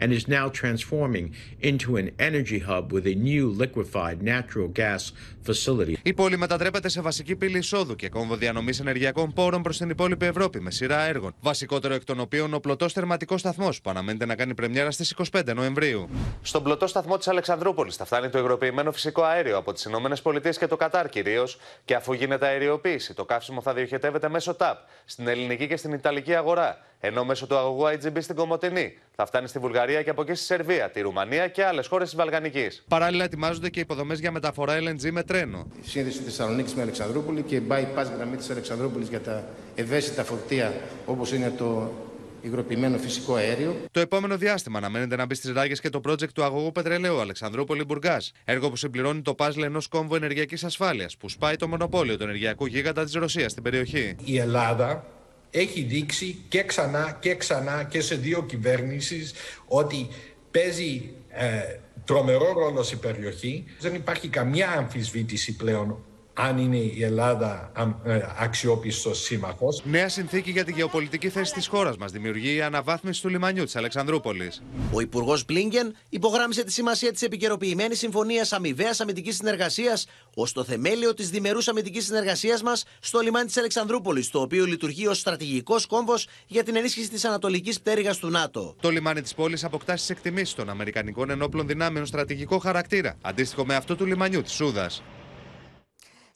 And is now transforming into an energy hub with a new liquefied natural gas facility. Η πόλη μετατρέπεται σε βασική πύλη εισόδου και κόμβο διανομής ενεργειακών πόρων προς την υπόλοιπη Ευρώπη με σειρά έργων. Βασικότερο εκ των οποίων ο πλωτός τερματικό σταθμός που αναμένεται να κάνει πρεμιέρα στις 25 Νοεμβρίου. Στον πλωτό σταθμό της Αλεξανδρούπολης θα φτάνει το υγροποιημένο φυσικό αέριο από τις ΗΠΑ και το Κατάρ κυρίως. Και αφού γίνεται αεριοποίηση, το καύσιμο θα διοχετεύεται μέσω ΤΑΠ στην ελληνική και στην ιταλική αγορά. Ενώ μέσω του αγωγού IGB στην Κομωτινή θα φτάνει στη Βουλγαρία και από εκεί στη Σερβία, τη Ρουμανία και άλλες χώρες της Βαλκανική. Παράλληλα, ετοιμάζονται και υποδομές για μεταφορά LNG με τρένο. Η σύνδεση Θεσσαλονίκης με Αλεξανδρούπολη και bypass γραμμή της Αλεξανδρούπολης για τα ευαίσθητα φορτία όπως είναι το υγροποιημένο φυσικό αέριο. Το επόμενο διάστημα αναμένεται να μπει στις ράγες και το project του αγωγού πετρελαίου Αλεξανδρούπολη Μπουργκάς. Έργο που συμπληρώνει το πάζλ ενός κόμβου ενεργειακής ασφάλειας που σπάει το μονοπόλιο του ενεργειακού γίγαντα της Ρωσίας στην περιοχή. Η Ελλάδα έχει δείξει και ξανά και ξανά και σε δύο κυβέρνησεις ότι παίζει ε, τρομερό ρόλο στην περιοχή. Δεν υπάρχει καμιά αμφισβήτηση πλέον αν είναι η Ελλάδα ε, αξιόπιστος σύμμαχος. Νέα συνθήκη για τη γεωπολιτική θέση της χώρας μας δημιουργεί η αναβάθμιση του λιμανιού της Αλεξανδρούπολης. Ο Υπουργός Μπλίνγκεν υπογράμμισε τη σημασία της επικαιροποιημένης συμφωνίας αμοιβαίας αμυντικής συνεργασίας ως το θεμέλιο της διμερούς αμυντικής συνεργασίας μας στο λιμάνι της Αλεξανδρούπολης, το οποίο λειτουργεί ως στρατηγικός κόμβος για την ενίσχυση της ανατολικής πτέρυγας του ΝΑΤΟ. Το λιμάνι της πόλης αποκτά στις εκτιμήσεις των Αμερικανικών ενόπλων δυνάμεων στρατηγικό χαρακτήρα, αντίστοιχο με αυτό του λιμανιού της Σούδας.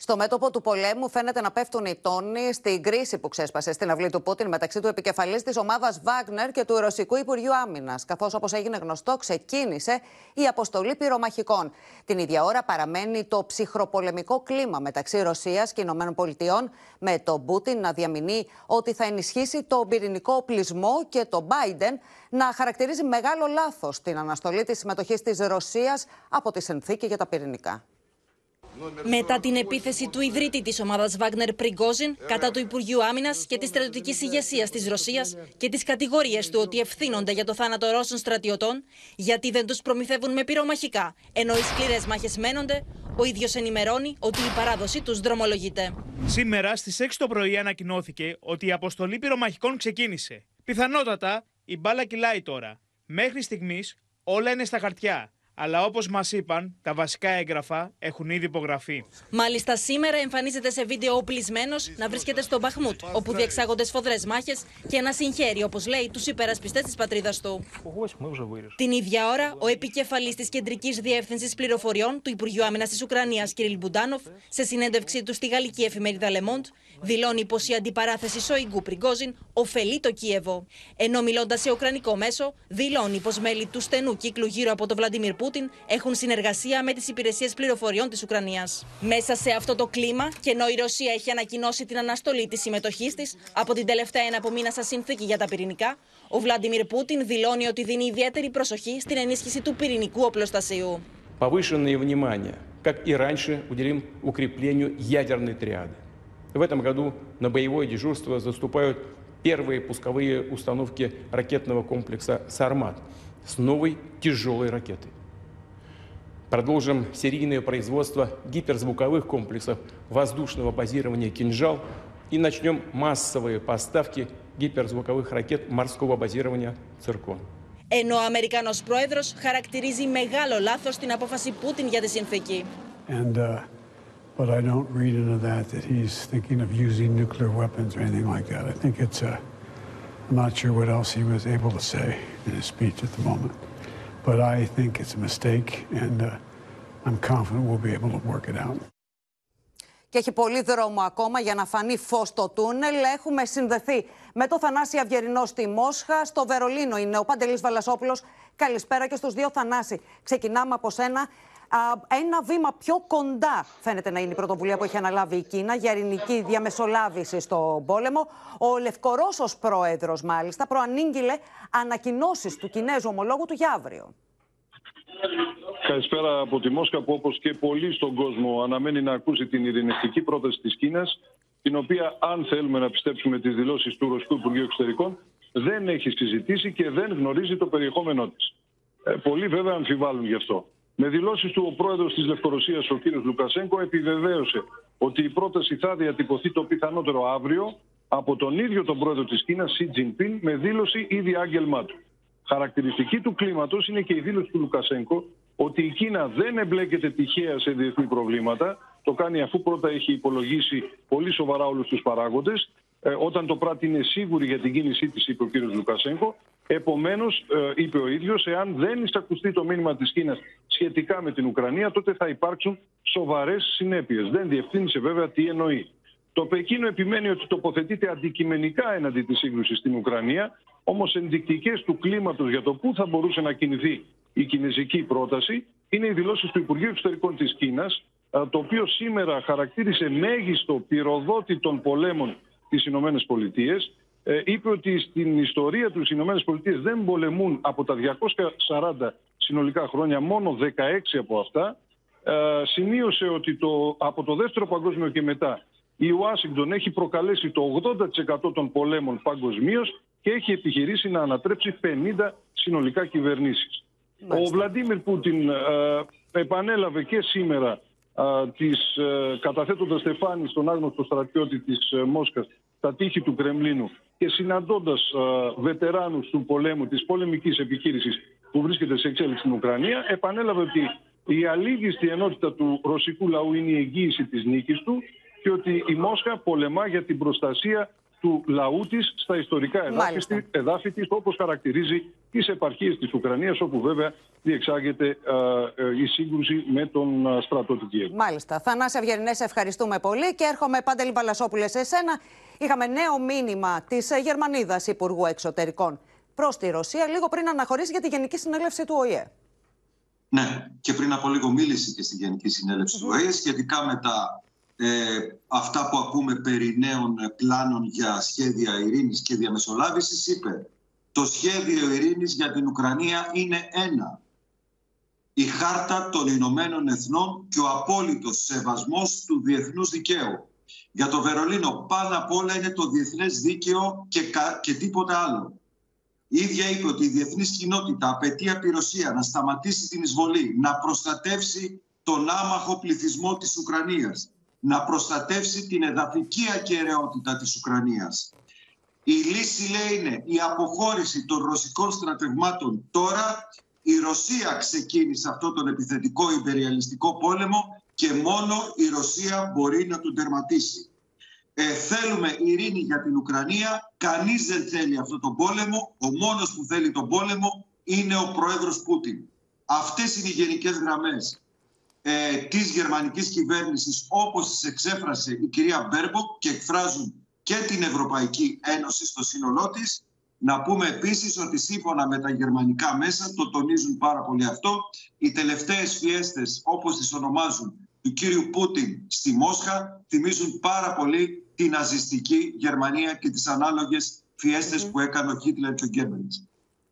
Στο μέτωπο του πολέμου φαίνεται να πέφτουν οι τόνοι στην κρίση που ξέσπασε στην αυλή του Πούτιν μεταξύ του επικεφαλής της ομάδας Βάγνερ και του Ρωσικού Υπουργείου Άμυνας. Καθώς, όπως έγινε γνωστό, ξεκίνησε η αποστολή πυρομαχικών. Την ίδια ώρα παραμένει το ψυχροπολεμικό κλίμα μεταξύ Ρωσίας και Ηνωμένων Πολιτειών, με τον Πούτιν να διαμηνεί ότι θα ενισχύσει το πυρηνικό οπλισμό και τον Biden να χαρακτηρίζει μεγάλο λάθος την αναστολή της συμμετοχής της Ρωσίας από τη συνθήκη για τα πυρηνικά. Μετά την επίθεση του ιδρύτη της ομάδας Βάγνερ Πριγκόζιν κατά του Υπουργείου Άμυνας και της στρατιωτικής ηγεσίας της Ρωσίας και τις κατηγορίες του ότι ευθύνονται για το θάνατο Ρώσων στρατιωτών, γιατί δεν τους προμηθεύουν με πυρομαχικά, ενώ οι σκληρές μάχες μένονται, ο ίδιος ενημερώνει ότι η παράδοση τους δρομολογείται. Σήμερα στις 6 το πρωί ανακοινώθηκε ότι η αποστολή πυρομαχικών ξεκίνησε. Πιθανότατα η μπάλα κυλάει τώρα. Μέχρι στιγμής όλα είναι στα χαρτιά. Αλλά όπως μας είπαν, τα βασικά έγγραφα έχουν ήδη υπογραφεί. Μάλιστα, σήμερα εμφανίζεται σε βίντεο οπλισμένο να βρίσκεται στο Μπαχμούτ, όπου διεξάγονται σφοδρές μάχες και να συγχαίρει, όπως λέει, τους υπερασπιστές της πατρίδας του. Την ίδια ώρα, ο επικεφαλής της Κεντρικής Διεύθυνσης Πληροφοριών του Υπουργείου Άμυνας της Ουκρανίας, Κυριλ Μπουντάνοφ, σε συνέντευξή του στη γαλλική εφημερίδα Λεμόντ, δηλώνει πω η αντιπαράθεση Σοϊγκού Πριγκόζιν ωφελεί το Κίεβο. Ενώ μιλώντα σε ουκρανικό μέσο, δηλώνει πω μέλη του στενού κύκλου γύρω από τον Βλαντιμίρ Πούτιν έχουν συνεργασία με τι υπηρεσίε πληροφοριών τη Ουκρανία. Μέσα σε αυτό το κλίμα, και ενώ η Ρωσία έχει ανακοινώσει την αναστολή τη συμμετοχή τη από την τελευταία ένα από μήνα συνθήκη για τα πυρηνικά, ο Βλαντιμίρ Πούτιν δηλώνει ότι δίνει ιδιαίτερη προσοχή στην ενίσχυση του πυρηνικού οπλοστασίου. Повышенное внимание, как и раньше, уделим укреплению ядерной триады. В этом году на боевое дежурство заступают первые пусковые установки ракетного комплекса «Сармат» с новой тяжелой ракетой. Продолжим серийное производство гиперзвуковых комплексов воздушного базирования «Кинжал» и начнем массовые поставки гиперзвуковых ракет морского базирования «Циркон». Ενώ ο Αμερικανός πρόεδρος χαρακτηρίζει μεγάλο λάθος την απόφαση Πούτιν για τη συνθήκη. And, uh, but I don't read into that that he's thinking of using nuclear weapons or anything like that. I think it's, uh, I'm not sure what else he was able to say in his speech at the moment. But I think it's a mistake, and uh, I'm confident we'll be able to work it out. Και έχει πολύ δρόμο ακόμα για να φανεί φω στο τούνελ. Έχουμε συνδεθεί με το Θανάση Αυγερινό στη Μόσχα. Στο Βερολίνο είναι ο Παντελή Βαλασόπουλο. Καλησπέρα και στου δύο Θανάση. Ξεκινάμε από σένα. Ένα βήμα πιο κοντά φαίνεται να είναι η πρωτοβουλία που έχει αναλάβει η Κίνα για ειρηνική διαμεσολάβηση στον πόλεμο. Ο Λευκορώσος πρόεδρος μάλιστα προανήγγειλε ανακοινώσεις του Κινέζου ομολόγου του για αύριο. Καλησπέρα από τη Μόσχα που όπως και πολλοί στον κόσμο αναμένει να ακούσει την ειρηνευτική πρόταση της Κίνας την οποία αν θέλουμε να πιστέψουμε τις δηλώσεις του Ρωσικού Υπουργείου Εξωτερικών δεν έχει συζητήσει και δεν γνωρίζει το περιεχόμενό της. Ε, πολλοί βέβαια αμφιβάλλουν γι' αυτό. Με δηλώσεις του ο πρόεδρος της Λευκορωσίας, ο κ. Λουκασέγκο, επιβεβαίωσε ότι η πρόταση θα διατυπωθεί το πιθανότερο αύριο από τον ίδιο τον πρόεδρο της Κίνας, Σι Τζινπίν, με δήλωση ή διάγγελμά του. Χαρακτηριστική του κλίματος είναι και η δήλωση του Λουκασέγκο ότι η Κίνα δεν εμπλέκεται τυχαία σε διεθνή προβλήματα. Το κάνει αφού πρώτα έχει υπολογίσει πολύ σοβαρά όλους τους παράγοντες. Ε, όταν το πράττει είναι σίγουρη για την κίνησή της, είπε ο κ. Λουκασέγκο. Επομένως, ε, είπε ο ίδιος, εάν δεν εισακουστεί το μήνυμα της Κίνας σχετικά με την Ουκρανία, τότε θα υπάρξουν σοβαρές συνέπειες. Δεν διευκρίνησε βέβαια τι εννοεί. Το Πεκίνο επιμένει ότι τοποθετείται αντικειμενικά έναντι της σύγκρουσης στην Ουκρανία, όμως ενδεικτικές του κλίματος για το πού θα μπορούσε να κινηθεί η κινέζικη πρόταση είναι οι δηλώσεις του Υπουργείου Εξωτερικών της Κίνας, το οποίο σήμερα χαρακτήρισε μέγιστο πυροδότη των πολέμων τις Ηνωμένες Πολιτείες. Ε, είπε ότι στην ιστορία τους οι Ηνωμένες Πολιτείες δεν πολεμούν από τα 240 συνολικά χρόνια, μόνο 16 από αυτά. Ε, σημείωσε ότι το, από το δεύτερο παγκόσμιο και μετά η Ουάσιγκτον έχει προκαλέσει το 80% των πολέμων παγκοσμίως και έχει επιχειρήσει να ανατρέψει 50 συνολικά κυβερνήσεις. Ο Βλαντίμιρ Πούτιν ε, επανέλαβε και σήμερα ε, τις, ε, καταθέτοντας στεφάνι στον άγνωστο στρατιώτη της ε, Μόσχας τα τείχη του Κρεμλίνου και συναντώντας ε, βετεράνους του πολέμου της πολεμικής επιχείρησης που βρίσκεται σε εξέλιξη στην Ουκρανία επανέλαβε ότι η αλήγιστη ενότητα του ρωσικού λαού είναι η εγγύηση της νίκης του και ότι η Μόσχα πολεμά για την προστασία του λαού της στα ιστορικά εδάφη, εδάφη της, όπως χαρακτηρίζει τις επαρχίες της Ουκρανίας, όπου βέβαια διεξάγεται ε, ε, η σύγκρουση με τον ε, στρατό του Κιέβου. Μάλιστα. Θανάση Αυγερινές, ευχαριστούμε πολύ και έρχομαι Παντελή Παλασόπουλε σε εσένα. Είχαμε νέο μήνυμα της Γερμανίδας Υπουργού Εξωτερικών προς τη Ρωσία, λίγο πριν αναχωρήσει για τη Γενική Συνέλευση του ΟΗΕ. Ναι, και πριν από λίγο μίλησε και στη Γενική Συνέλευση του ΟΗΕ σχετικά με τα ε, αυτά που ακούμε περί νέων πλάνων για σχέδια ειρήνης και διαμεσολάβησης είπε το σχέδιο ειρήνης για την Ουκρανία είναι ένα. Η χάρτα των Ηνωμένων Εθνών και ο απόλυτος σεβασμός του διεθνούς δικαίου. Για το Βερολίνο πάνω απ' όλα είναι το διεθνές δίκαιο και, και τίποτα άλλο. Η ίδια είπε ότι η διεθνής κοινότητα απαιτεί από τη Ρωσία να σταματήσει την εισβολή, να προστατεύσει τον άμαχο πληθυσμό της Ουκρανίας, να προστατεύσει την εδαφική ακαιρεότητα της Ουκρανίας. Η λύση λέει είναι η αποχώρηση των ρωσικών στρατευμάτων τώρα. Η Ρωσία ξεκίνησε αυτό τον επιθετικό ιμπεριαλιστικό πόλεμο και μόνο η Ρωσία μπορεί να τον τερματίσει. Ε, θέλουμε ειρήνη για την Ουκρανία. Κανείς δεν θέλει αυτό τον πόλεμο. Ο μόνος που θέλει τον πόλεμο είναι ο πρόεδρος Πούτιν. Αυτές είναι οι γενικές γραμμές ε, της γερμανικής κυβέρνησης όπως τις εξέφρασε η κυρία Μπέρμποκ και εκφράζουν και την Ευρωπαϊκή Ένωση στο σύνολό της. Να πούμε επίσης ότι σύμφωνα με τα γερμανικά μέσα, το τονίζουν πάρα πολύ αυτό, οι τελευταίες φιέστες όπως τις ονομάζουν του κύριου Πούτιν στη Μόσχα θυμίζουν πάρα πολύ την ναζιστική Γερμανία και τις ανάλογες φιέστες που έκανε ο Χίτλερ και ο Γκέμπελς.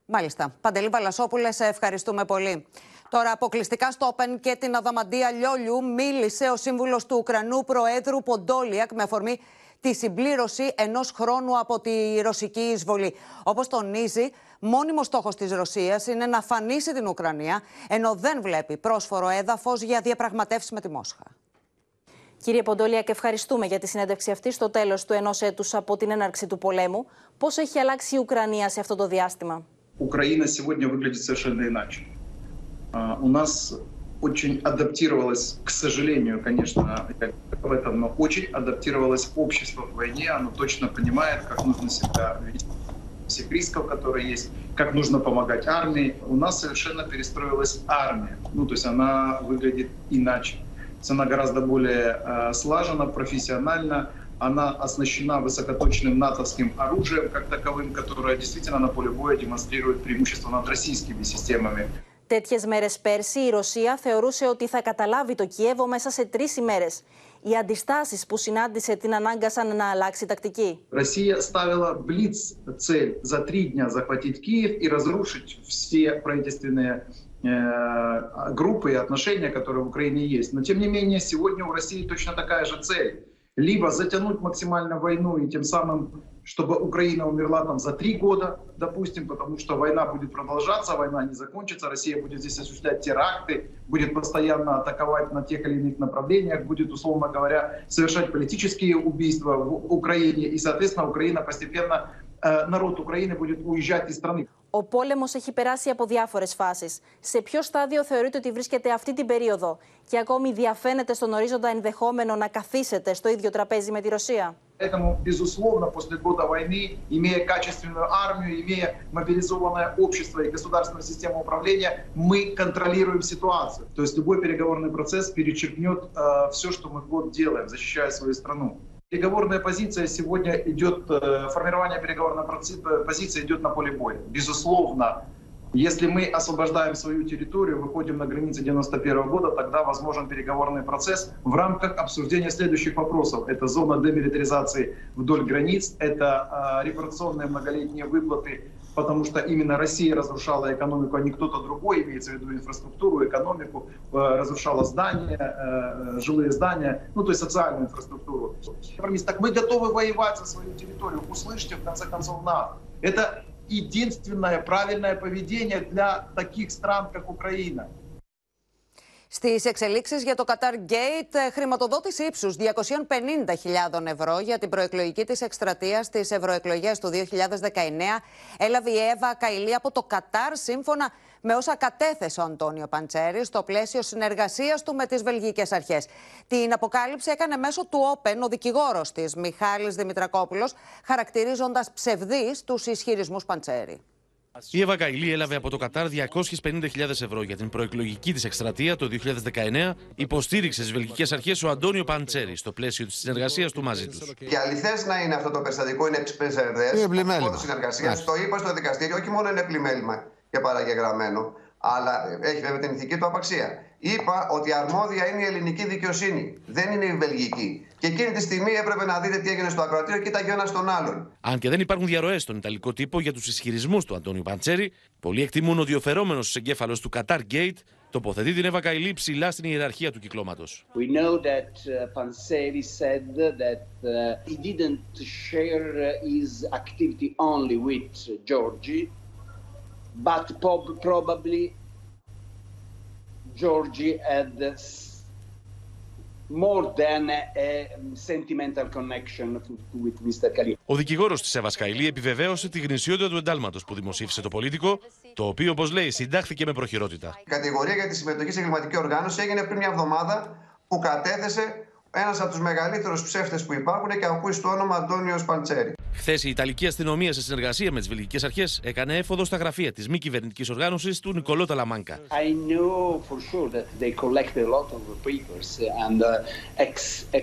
Μάλιστα. Παντελή Παλασόπουλε, σε ευχαριστούμε πολύ. Τώρα, αποκλειστικά στο Open και την Αδαμαντία Λιόλιου, μίλησε ο σύμβουλος του Ουκρανού Προέδρου Ποντόλιακ με αφορμή τη συμπλήρωση ενός χρόνου από τη ρωσική εισβολή. Όπως τονίζει, μόνιμος στόχος της Ρωσίας είναι να φανίσει την Ουκρανία, ενώ δεν βλέπει πρόσφορο έδαφος για διαπραγματεύσεις με τη Μόσχα. Κύριε Ποντόλια, και ευχαριστούμε για τη συνέντευξη αυτή στο τέλος του ενός έτους από την έναρξη του πολέμου. Πώς έχει αλλάξει η Ουκρανία σε αυτό το διάστημα, Ουκρανία σήμερα У нас очень адаптировалось, к сожалению, конечно, в этом, но очень адаптировалось общество к войне. Оно точно понимает, как нужно себя вести всех рисков, которые есть, как нужно помогать армии. У нас совершенно перестроилась армия. Ну, то есть она выглядит иначе. Она гораздо более э, слажена, профессионально. Она оснащена высокоточным натовским оружием как таковым, которое действительно на поле боя демонстрирует преимущество над российскими системами. Τέτοιες μέρες πέρσι η Ρωσία θεωρούσε ότι θα καταλάβει το Κιέβο μέσα σε τρεις ημέρες. Οι αντιστάσεις που συνάντησε την ανάγκασαν να αλλάξει τακτική. Россия ставила блиц цель за три дня захватить Киев и разрушить все правительственные э, группы и отношения, которые в Украине есть. Но тем не менее, сегодня у России точно такая же цель. Либо затянуть максимально войну и тем самым чтобы Украина умерла там за три года, допустим, потому что война будет продолжаться, война не закончится, Россия будет здесь осуществлять теракты, будет постоянно атаковать на тех или иных направлениях, будет, условно говоря, совершать политические убийства в Украине, и, соответственно, Украина постепенно, э, народ Украины будет уезжать из страны. Ο πόλεμο έχει περάσει από διάφορε φάσει. Σε ποιο στάδιο θεωρείτε ότι βρίσκεται αυτή την περίοδο και ακόμη διαφαίνεται στον ορίζοντα ενδεχόμενο να καθίσετε στο ίδιο τραπέζι με τη Ρωσία. Поэтому, безусловно, после года войны, имея качественную армию, имея мобилизованное общество и государственную систему управления, мы контролируем ситуацию. То есть любой переговорный процесс перечеркнет э, все, что мы год делаем, защищая свою страну. Переговорная позиция сегодня идет, э, формирование переговорной позиции идет на поле боя. Безусловно, если мы освобождаем свою территорию, выходим на границы 91 года, тогда возможен переговорный процесс в рамках обсуждения следующих вопросов. Это зона демилитаризации вдоль границ, это э, репарационные многолетние выплаты, потому что именно Россия разрушала экономику, а не кто-то другой, имеется в виду инфраструктуру, экономику, э, разрушала здания, э, жилые здания, ну то есть социальную инфраструктуру. Так мы готовы воевать за свою территорию, услышьте в конце концов нас. Это единственное правильное поведение для таких стран, как Украина. Στι εξελίξει για το Qatar Gate, χρηματοδότηση ύψου 250.000 ευρώ για την προεκλογική τη εκστρατεία στι ευρωεκλογέ του 2019 έλαβε η Εύα Καηλή από το Κατάρ σύμφωνα με όσα κατέθεσε ο Αντώνιο Παντσέρη στο πλαίσιο συνεργασίας του με τις βελγικές αρχές. Την αποκάλυψη έκανε μέσω του Όπεν ο δικηγόρος της Μιχάλης Δημητρακόπουλος, χαρακτηρίζοντας ψευδείς τους ισχυρισμούς Παντσέρη. Η Εύα Καηλή έλαβε από το Κατάρ 250.000 ευρώ για την προεκλογική της εκστρατεία το 2019. Υποστήριξε στις βελγικές αρχές ο Αντώνιο Παντσέρη στο πλαίσιο της συνεργασίας του μαζί τους. Και αληθές να είναι αυτό το περιστατικό, είναι ψευδές. Είναι πλημέλημα. συνεργασίας. Το είπα στο δικαστήριο, όχι μόνο είναι πλημέλημα και παραγεγραμμένο, αλλά έχει βέβαια την ηθική του απαξία. Είπα ότι αρμόδια είναι η ελληνική δικαιοσύνη, δεν είναι η βελγική. Και εκείνη τη στιγμή έπρεπε να δείτε τι έγινε στο ακροατήριο, κοίταγε ο ένας τον άλλον. Αν και δεν υπάρχουν διαρροές στον Ιταλικό τύπο για τους ισχυρισμούς του Αντώνιου Παντσέρη, πολλοί εκτιμούν ότι ο φερόμενο εγκέφαλος του Qatar Gate τοποθετεί την Εύα Καηλή ψηλά στην ιεραρχία του κυκλώματος. We know that uh, Panseri said that uh, he didn't share his activity only with Georgie, but probably Georgie had more than a sentimental connection with Mr. Khalil. Ο δικηγόρος της Εύας Καηλή επιβεβαίωσε τη γνησιότητα του εντάλματος που δημοσίευσε το πολίτικο, το οποίο, όπως λέει, συντάχθηκε με προχειρότητα. Η κατηγορία για τη συμμετοχή σε εγκληματική οργάνωση έγινε πριν μια εβδομάδα που κατέθεσε ένας από τους μεγαλύτερους ψεύτες που υπάρχουν και ακούει στο όνομα Αντώνιο Παντσέρη. Χθες η Ιταλική αστυνομία, σε συνεργασία με τις βελγικές αρχές, έκανε έφοδο στα γραφεία της μη κυβερνητικής οργάνωσης του Νικολό Ταλαμάνκα. I know for sure that they collect a lot of papers and uh,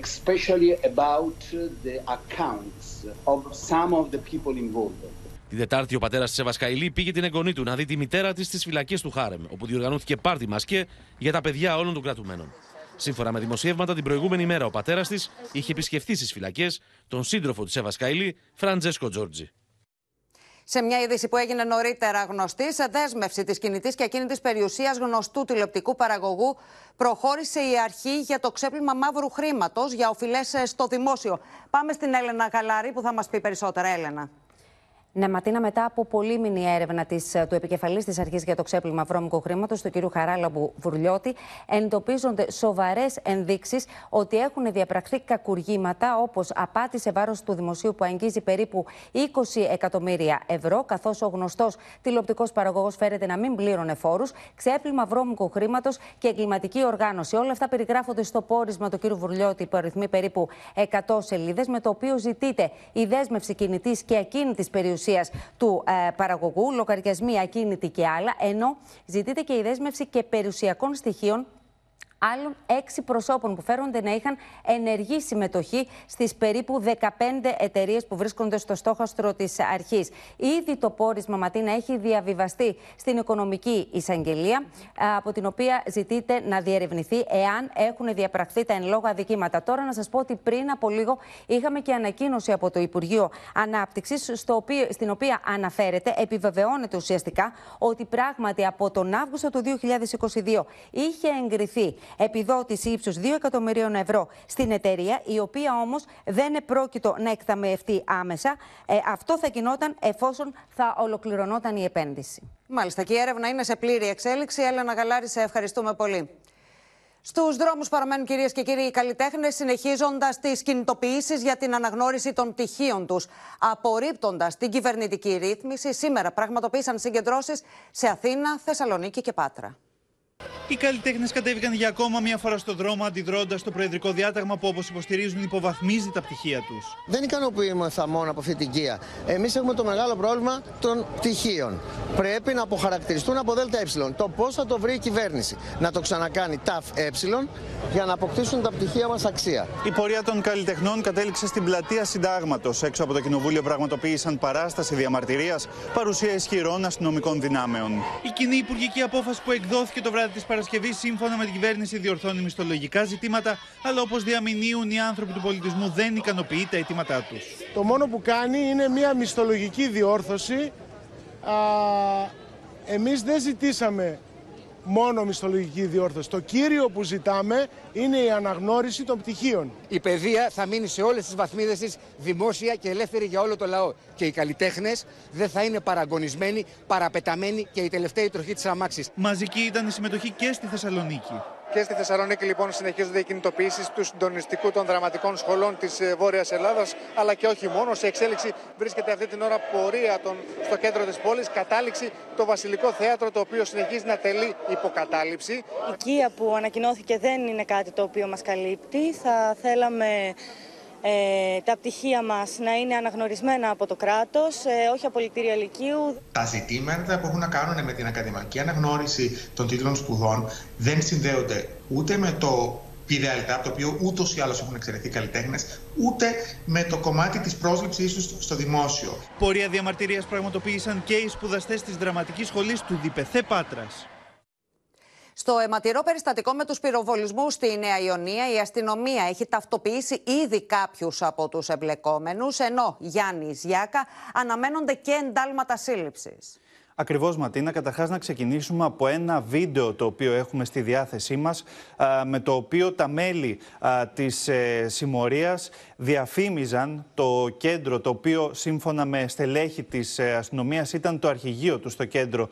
especially about the accounts of some of the people involved. Την Τετάρτη, ο πατέρας της Ευασκαηλή πήγε την εγγονή του να δει τη μητέρα της στις φυλακές του Χάρεμ, όπου διοργανώθηκε πάρτι μασκέ για τα παιδιά όλων των κρατουμένων. Σύμφωνα με δημοσιεύματα, την προηγούμενη μέρα ο πατέρας της είχε επισκεφθεί στις φυλακές τον σύντροφο της Εύα Καηλή, Φραντζέσκο Τζόρτζι. Σε μια είδηση που έγινε νωρίτερα γνωστή, σε δέσμευση της κινητής και ακίνητης περιουσίας γνωστού τηλεοπτικού παραγωγού, προχώρησε η αρχή για το ξέπλυμα μαύρου χρήματος για οφειλές στο δημόσιο. Πάμε στην Έλενα Γαλάρη που θα μας πει περισσότερα. Έλενα. Ναι, Ματίνα, μετά από πολύμηνη έρευνα της, του επικεφαλής της Αρχής για το Ξέπλυμα Βρώμικου Χρήματος, του κ. Χαράλαμπου Βουρλιώτη, εντοπίζονται σοβαρές ενδείξεις ότι έχουν διαπραχθεί κακουργήματα, όπως απάτη σε βάρος του δημοσίου που αγγίζει περίπου 20 εκατομμύρια ευρώ, καθώς ο γνωστός τηλεοπτικός παραγωγός φέρεται να μην πλήρωνε φόρους, ξέπλυμα βρώμικου χρήματος και εγκληματική οργάνωση. Όλα αυτά περιγράφονται στο πόρισμα του κ. Βουρλιώτη, που αριθμεί περίπου 100 σελίδες, με το οποίο ζητείται η δέσμευση κινητής και ακίνητης περιουσίας του ε, παραγωγού, λογαριασμοί ακίνητοι και άλλα, ενώ ζητείται και η δέσμευση και περιουσιακών στοιχείων άλλων έξι προσώπων που φέρονται να είχαν ενεργή συμμετοχή στις περίπου 15 εταιρείες που βρίσκονται στο στόχαστρο της αρχής. Ήδη το πόρισμα Ματίνα έχει διαβιβαστεί στην Οικονομική Εισαγγελία, από την οποία ζητείται να διερευνηθεί εάν έχουν διαπραχθεί τα εν λόγω αδικήματα. Τώρα να σας πω ότι πριν από λίγο είχαμε και ανακοίνωση από το Υπουργείο Ανάπτυξης, στην οποία αναφέρεται, επιβεβαιώνεται ουσιαστικά ότι πράγματι από τον Αύγουστο του 2022 είχε εγκριθεί επιδότηση ύψους 2 εκατομμυρίων ευρώ στην εταιρεία, η οποία όμως δεν επρόκειτο να εκταμιευτεί άμεσα. Ε, αυτό θα γινόταν εφόσον θα ολοκληρωνόταν η επένδυση. Μάλιστα, και η έρευνα είναι σε πλήρη εξέλιξη. Έλενα Γαλάρη, σε ευχαριστούμε πολύ. Στους δρόμους παραμένουν κυρίες και κύριοι οι καλλιτέχνες, συνεχίζοντας τις κινητοποιήσεις για την αναγνώριση των πτυχίων τους. Απορρίπτοντας την κυβερνητική ρύθμιση, σήμερα πραγματοποίησαν συγκεντρώσεις σε Αθήνα, Θεσσαλονίκη και Πάτρα. Οι καλλιτέχνες κατέβηκαν για ακόμα μία φορά στο δρόμο αντιδρώντας το προεδρικό διάταγμα που, όπως υποστηρίζουν, υποβαθμίζει τα πτυχία τους. Δεν ικανοποιούμεθα μόνο από αυτή την κία. Εμείς έχουμε το μεγάλο πρόβλημα των πτυχίων. Πρέπει να αποχαρακτηριστούν από ΔΕΛΤΑ Το πώς θα το βρει η κυβέρνηση. Να το ξανακάνει ΤΑΦ Ε για να αποκτήσουν τα πτυχία μας αξία. Η πορεία των καλλιτεχνών κατέληξε στην πλατεία Συντάγματος. Έξω από το Κοινοβούλιο πραγματοποίησαν παράσταση διαμαρτυρίας, παρουσία ισχυρών αστυνομικών δυνάμεων. Η κοινή υπουργική απόφαση που εκδόθηκε το βράδυ της Παρασκευής, σύμφωνα με την κυβέρνηση, διορθώνει μισθολογικά ζητήματα, αλλά όπως διαμηνύουν οι άνθρωποι του πολιτισμού, δεν ικανοποιεί τα αιτήματά τους. Το μόνο που κάνει είναι μια μισθολογική διόρθωση. Α, εμείς δεν ζητήσαμε μόνο μισθολογική διόρθωση. Το κύριο που ζητάμε είναι η αναγνώριση των πτυχίων. Η παιδεία θα μείνει σε όλες τις βαθμίδες της δημόσια και ελεύθερη για όλο το λαό. Και οι καλλιτέχνες δεν θα είναι παραγωνισμένοι, παραπεταμένοι και η τελευταία τροχή της αμάξης. Μαζική ήταν η συμμετοχή και στη Θεσσαλονίκη. Και στη Θεσσαλονίκη λοιπόν συνεχίζονται οι κινητοποιήσεις του συντονιστικού των δραματικών σχολών της ε, Βόρειας Ελλάδας, αλλά και όχι μόνο. Σε εξέλιξη βρίσκεται αυτή την ώρα πορεία των, στο κέντρο της πόλης. Κατάληξη το Βασιλικό Θέατρο, το οποίο συνεχίζει να τελεί υποκατάληψη. Η οικία που ανακοινώθηκε δεν είναι κάτι το οποίο μας καλύπτει. Θα θέλαμε ε, τα πτυχία μας να είναι αναγνωρισμένα από το κράτος, ε, όχι απολυτήρια λυκείου. Τα ζητήματα που έχουν να κάνουν με την ακαδημαϊκή αναγνώριση των τίτλων σπουδών δεν συνδέονται ούτε με το ΠΔΕΛΤΑ, από το οποίο ούτως ή άλλως έχουν εξαιρεθεί καλλιτέχνες, ούτε με το κομμάτι της πρόσληψής τους στο δημόσιο. Πορεία διαμαρτυρίας πραγματοποίησαν και οι σπουδαστές της Δραματικής Σχολής του ΔΙΠΕΘΕ Πάτρας. Στο αιματηρό περιστατικό με τους πυροβολισμούς στη Νέα Ιωνία, η αστυνομία έχει ταυτοποιήσει ήδη κάποιους από τους εμπλεκόμενους, ενώ Γιάννης Γιάκα αναμένονται και εντάλματα σύλληψης. Ακριβώς, Ματίνα. Καταρχάς, να ξεκινήσουμε από ένα βίντεο το οποίο έχουμε στη διάθεσή μας, με το οποίο τα μέλη της ε, συμμορίας διαφήμιζαν το κέντρο, το οποίο σύμφωνα με στελέχη της ε, αστυνομίας ήταν το αρχηγείο του στο κέντρο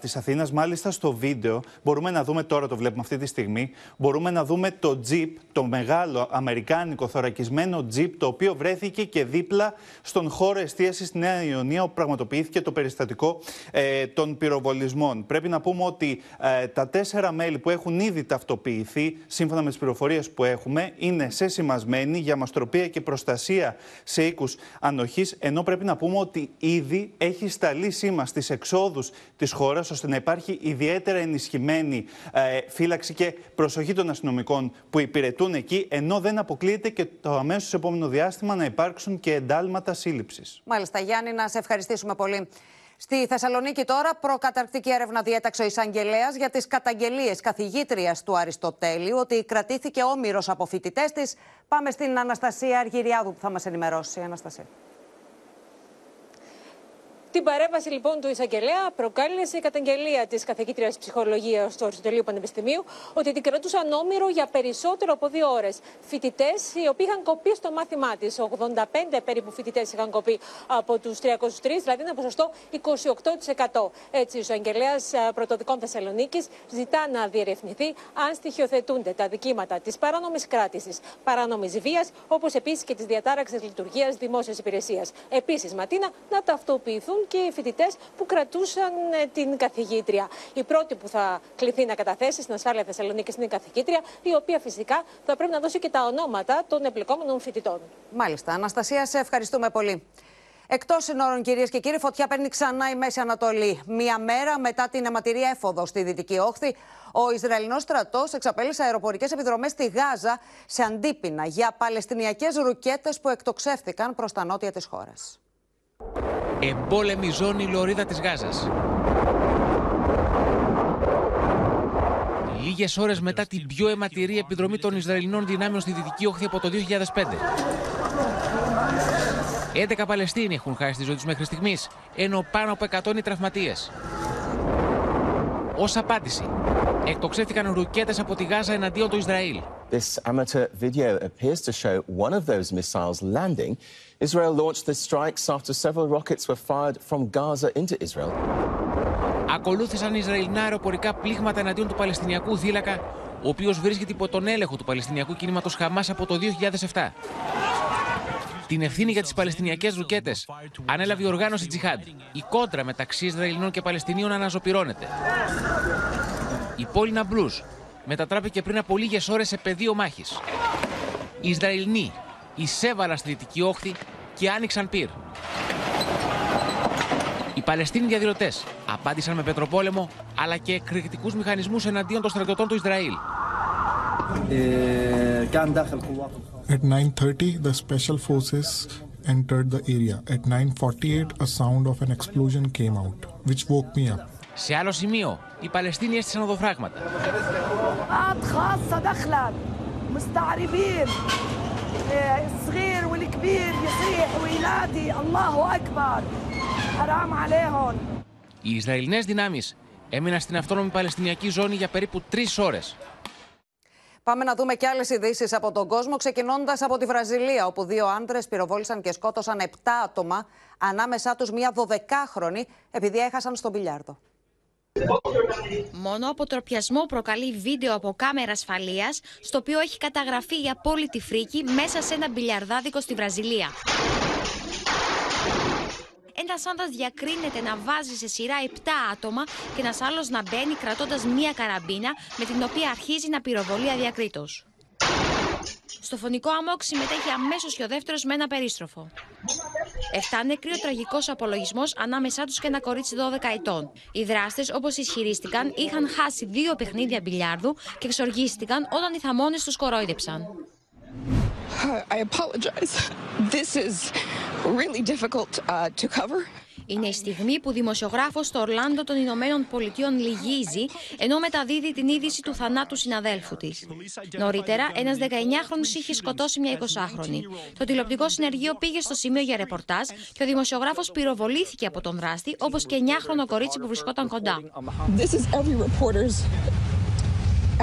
της Αθήνας. Μάλιστα, στο βίντεο, μπορούμε να δούμε τώρα, το βλέπουμε αυτή τη στιγμή, μπορούμε να δούμε το Jeep, το μεγάλο αμερικάνικο θωρακισμένο Jeep, το οποίο βρέθηκε και δίπλα στον χώρο εστίασης στη Νέα Ιωνία, όπου πραγματοποιήθηκε το περιστατικό ε, των πυροβολισμών. Πρέπει να πούμε ότι ε, τα τέσσερα μέλη που έχουν ήδη ταυτοποιηθεί, σύμφωνα με τις πληροφορίες που έχουμε, είναι σε σημασμένη για μαστροπία και προστασία σε οίκους ανοχής. Ενώ πρέπει να πούμε ότι ήδη έχει σταλεί σήμα στις εξόδους της χώρας, ώστε να υπάρχει ιδιαίτερα ενισχυμένη ε, φύλαξη και προσοχή των αστυνομικών που υπηρετούν εκεί, ενώ δεν αποκλείεται και το αμέσως επόμενο διάστημα να υπάρξουν και εντάλματα σύλληψης. Μάλιστα, Γιάννη, να σε ευχαριστήσουμε πολύ. Στη Θεσσαλονίκη τώρα προκαταρκτική έρευνα διέταξε ο εισαγγελέας για τις καταγγελίες καθηγήτριας του Αριστοτέλειου ότι κρατήθηκε όμοιρος από φοιτητές της. Πάμε στην Αναστασία Αργυριάδου που θα μας ενημερώσει. Αναστασία. Την παρέμβαση λοιπόν του εισαγγελέα προκάλεσε η καταγγελία της καθηγήτριας ψυχολογίας του Αριστοτελείου Πανεπιστημίου ότι την κρατούσαν όμοιρο για περισσότερο από δύο ώρες. Φοιτητές οι οποίοι είχαν κοπεί στο μάθημά της. 85 περίπου φοιτητές είχαν κοπεί από τους 303, δηλαδή ένα ποσοστό 28%. Έτσι, ο εισαγγελέας πρωτοδικών Θεσσαλονίκης ζητά να διερευνηθεί αν στοιχειοθετούνται τα δικήματα της παράνομης κράτησης, παράνομης βίας, όπως επίσης και της διατάραξης λειτουργίας δημόσιας υπηρεσίας. Επίσης, Ματίνα, να ταυτοποιηθούν και οι φοιτητές που κρατούσαν ε, την καθηγήτρια. Η πρώτη που θα κληθεί να καταθέσει στην ασφάλεια Θεσσαλονίκης είναι η καθηγήτρια, η οποία φυσικά θα πρέπει να δώσει και τα ονόματα των εμπλεκόμενων φοιτητών. Μάλιστα. Αναστασία, σε ευχαριστούμε πολύ. Εκτός συνόρων, κυρίες και κύριοι, φωτιά παίρνει ξανά η Μέση Ανατολή. Μία μέρα μετά την αιματηρή έφοδο στη Δυτική Όχθη, ο Ισραηλινός στρατός εξαπέλυσε αεροπορικές επιδρομές στη Γάζα σε αντίπεινα για παλαιστινιακές ρουκέτες που εκτοξεύθηκαν προς τα νότια της χώρας. Εμπόλεμη ζώνη λωρίδα της Γάζας. Λίγες ώρες μετά την πιο αιματηρή επιδρομή των Ισραηλινών δυνάμεων στη Δυτική Όχθη από το 2005. 11 Παλαιστίνοι έχουν χάσει τη ζωή τους μέχρι στιγμής, ενώ πάνω από 100 είναι τραυματίες. Ως απάντηση, εκτοξεύτηκαν ρουκέτες από τη Γάζα εναντίον του Ισραήλ. This amateur video appears to show one of those missiles landing. Israel launched the strikes after several rockets were fired from Gaza into Israel. Ακολούθησαν Ισραηλινά αεροπορικά πλήγματα εναντίον του Παλαιστινιακού θύλακα, ο οποίος βρίσκεται υπό τον έλεγχο του Παλαιστινιακού κινήματος Χαμάς από το 2007. Την ευθύνη για τις Παλαιστινιακές ρουκέτες ανέλαβε η οργάνωση Τζιχάντ. Η κόντρα μεταξύ Ισραηλινών και Παλαιστινίων αναζωπυρώνεται. Η πόλη Ναμπλούζ μετατράπηκε πριν από λίγες ώρες σε πεδίο μάχης. Οι Ισραηλινοί εισέβαλαν στη δυτική όχθη και άνοιξαν πυρ. Οι Παλαιστίνοι διαδηλωτές απάντησαν με πετροπόλεμο αλλά και εκρηκτικούς μηχανισμούς εναντίον των στρατιωτών του Ισραήλ. At 9:30, the special forces entered the area. At 9:48, a sound of an explosion came out, which woke me up. Σε άλλο σημείο, οι Παλαιστίνοι έστησαν οδοφράγματα. الصغير والكبير يصيح وينادي الله اكبر حرام عليهم Οι Ισραηλινές δυνάμεις έμειναν στην αυτόνομη Παλαιστινιακή ζώνη για περίπου τρει ώρες. Πάμε να δούμε και άλλε ειδήσει από τον κόσμο, ξεκινώντα από τη Βραζιλία, όπου δύο άντρε πυροβόλησαν και σκότωσαν 7 άτομα, ανάμεσά του μία 12χρονη, επειδή έχασαν στον πιλιάρδο. Μόνο αποτροπιασμό προκαλεί βίντεο από κάμερα ασφαλείας, στο οποίο έχει καταγραφεί η απόλυτη φρίκη μέσα σε ένα μπιλιαρδάδικο στη Βραζιλία. Ένας άνδρας διακρίνεται να βάζει σε σειρά 7 άτομα και ένας άλλος να μπαίνει κρατώντας μία καραμπίνα με την οποία αρχίζει να πυροβολεί αδιακρίτως. Στο φωνικό αμόκ συμμετέχει αμέσως και ο δεύτερος με ένα περίστροφο. Εφτά νεκροί ο τραγικός απολογισμός ανάμεσά τους και ένα κορίτσι 12 ετών. Οι δράστες, όπως ισχυρίστηκαν, είχαν χάσει δύο παιχνίδια μπιλιάρδου και εξοργίστηκαν όταν οι θαμώνες τους κορόιδεψαν. I apologize. This is really difficult uh, to cover. Είναι η στιγμή που δημοσιογράφος στο Ορλάντο των Ηνωμένων Πολιτείων λυγίζει, ενώ μεταδίδει την είδηση του θανάτου συναδέλφου της. Νωρίτερα, ένας 19χρονος είχε σκοτώσει μια 20χρονη. Το τηλεοπτικό συνεργείο πήγε στο σημείο για ρεπορτάζ και ο δημοσιογράφος πυροβολήθηκε από τον δράστη, όπως και 9χρονο κορίτσι που βρισκόταν κοντά. This is every reporter's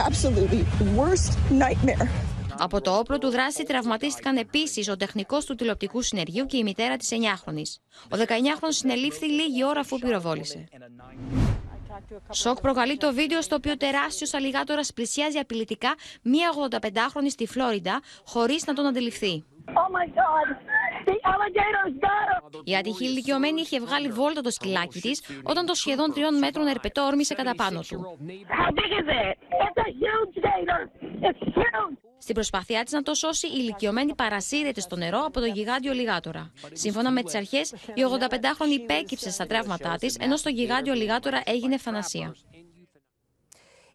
absolutely worst nightmare. Από το όπλο του δράστη τραυματίστηκαν επίσης ο τεχνικός του τηλεοπτικού συνεργείου και η μητέρα της 9χρονη. Ο 19χρονο συνελήφθη λίγη ώρα αφού πυροβόλησε. Σοκ προκαλεί το βίντεο στο οποίο τεράστιος αλιγάτορας πλησιάζει απειλητικά μία 85χρονη στη Φλόριντα χωρίς να τον αντιληφθεί. Oh my God. The alligators got him. Η ατυχή ηλικιωμένη είχε βγάλει βόλτα το σκυλάκι της όταν το σχεδόν τριών μέτρων ερπετό όρμησε κατά πάνω του. How big is it? It's a huge gator. It's huge. Στην προσπάθειά της να το σώσει, η ηλικιωμένη παρασύρεται στο νερό από το γιγάντιο λιγάτορα. Σύμφωνα με τις αρχές, η 85χρονη υπέκυψε στα τραύματά της, ενώ στο γιγάντιο λιγάτορα έγινε ευθανασία.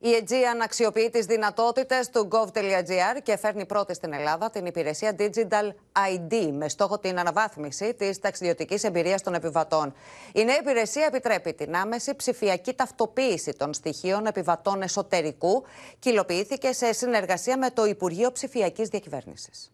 Η Aegean αξιοποιεί τις δυνατότητες του gov.gr και φέρνει πρώτη στην Ελλάδα την υπηρεσία Digital ID με στόχο την αναβάθμιση της ταξιδιωτικής εμπειρίας των επιβατών. Η νέα υπηρεσία επιτρέπει την άμεση ψηφιακή ταυτοποίηση των στοιχείων επιβατών εσωτερικού και υλοποιήθηκε σε συνεργασία με το Υπουργείο Ψηφιακής Διακυβέρνησης.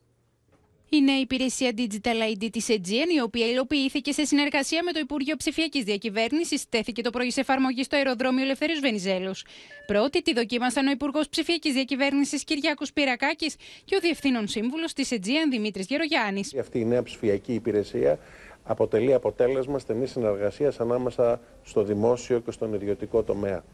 Η νέα υπηρεσία Digital ID της Aegean, η οποία υλοποιήθηκε σε συνεργασία με το Υπουργείο Ψηφιακής Διακυβέρνησης, τέθηκε το πρωί σε εφαρμογή στο αεροδρόμιο Ελευθερίου Βενιζέλους. Πρώτη τη δοκίμασαν ο Υπουργός Ψηφιακής Διακυβέρνησης Κυριάκος Πυρακάκης και ο Διευθύνων Σύμβουλος της Aegean Δημήτρης Γερογιάννης. Αυτή η νέα ψηφιακή υπηρεσία αποτελεί αποτέλεσμα στενής συνεργασίας ανάμεσα στο δημόσιο και στον ιδιωτικό τομέα.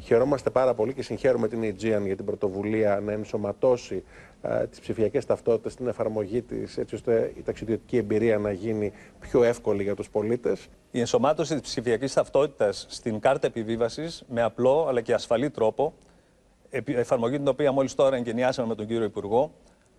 Χαιρόμαστε πάρα πολύ και συγχαίρουμε την Aegean για την πρωτοβουλία να ενσωματώσει ε, τις ψηφιακές ταυτότητες στην εφαρμογή της, έτσι ώστε η ταξιδιωτική εμπειρία να γίνει πιο εύκολη για τους πολίτες. Η ενσωμάτωση της ψηφιακής ταυτότητας στην κάρτα επιβίβασης με απλό αλλά και ασφαλή τρόπο, εφαρμογή την οποία μόλις τώρα εγκαινιάσαμε με τον κύριο Υπουργό,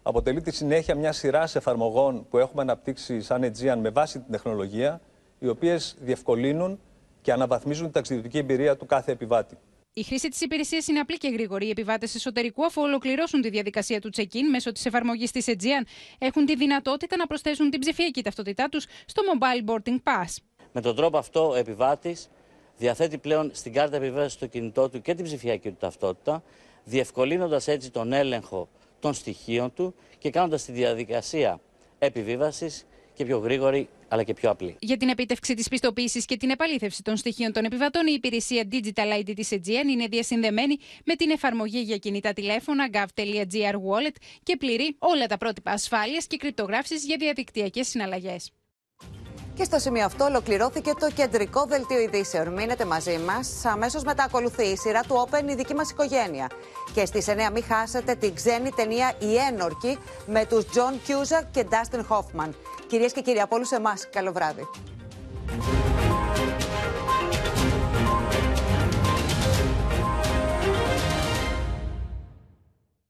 αποτελεί τη συνέχεια μια σειράς εφαρμογών που έχουμε αναπτύξει σαν Aegean με βάση την τεχνολογία, οι οποίες διευκολύνουν και αναβαθμίζουν την ταξιδιωτική εμπειρία του κάθε επιβάτη. Η χρήση της υπηρεσίας είναι απλή και γρήγορη. Οι επιβάτες εσωτερικού, αφού ολοκληρώσουν τη διαδικασία του check-in μέσω της εφαρμογής της Aegean, έχουν τη δυνατότητα να προσθέσουν την ψηφιακή ταυτότητά τους στο Mobile Boarding Pass. Με τον τρόπο αυτό, ο επιβάτης διαθέτει πλέον στην κάρτα επιβίβαση στο κινητό του και την ψηφιακή του ταυτότητα, διευκολύνοντας έτσι τον έλεγχο των στοιχείων του και κάνοντας τη διαδικασία επιβίβασης και πιο γρήγορη αλλά και πιο απλή. Για την επίτευξη της πιστοποίησης και την επαλήθευση των στοιχείων των επιβατών, η υπηρεσία Digital ID της Aegean είναι διασυνδεμένη με την εφαρμογή για κινητά τηλέφωνα gov.gr Wallet και πληροί όλα τα πρότυπα ασφάλειας και κρυπτογράφησης για διαδικτυακές συναλλαγές. Και στο σημείο αυτό ολοκληρώθηκε το κεντρικό δελτίο ειδήσεων. Μείνετε μαζί μας. Αμέσως μετά ακολουθεί η σειρά του Open η δική μας οικογένεια. Και στις 9 μην χάσετε την ξένη ταινία Η Ένορκη με τους Τζον Κιούζακ και Ντάστιν Χόφμαν. Κυρίες και κύριοι, από όλους εμάς, καλό βράδυ.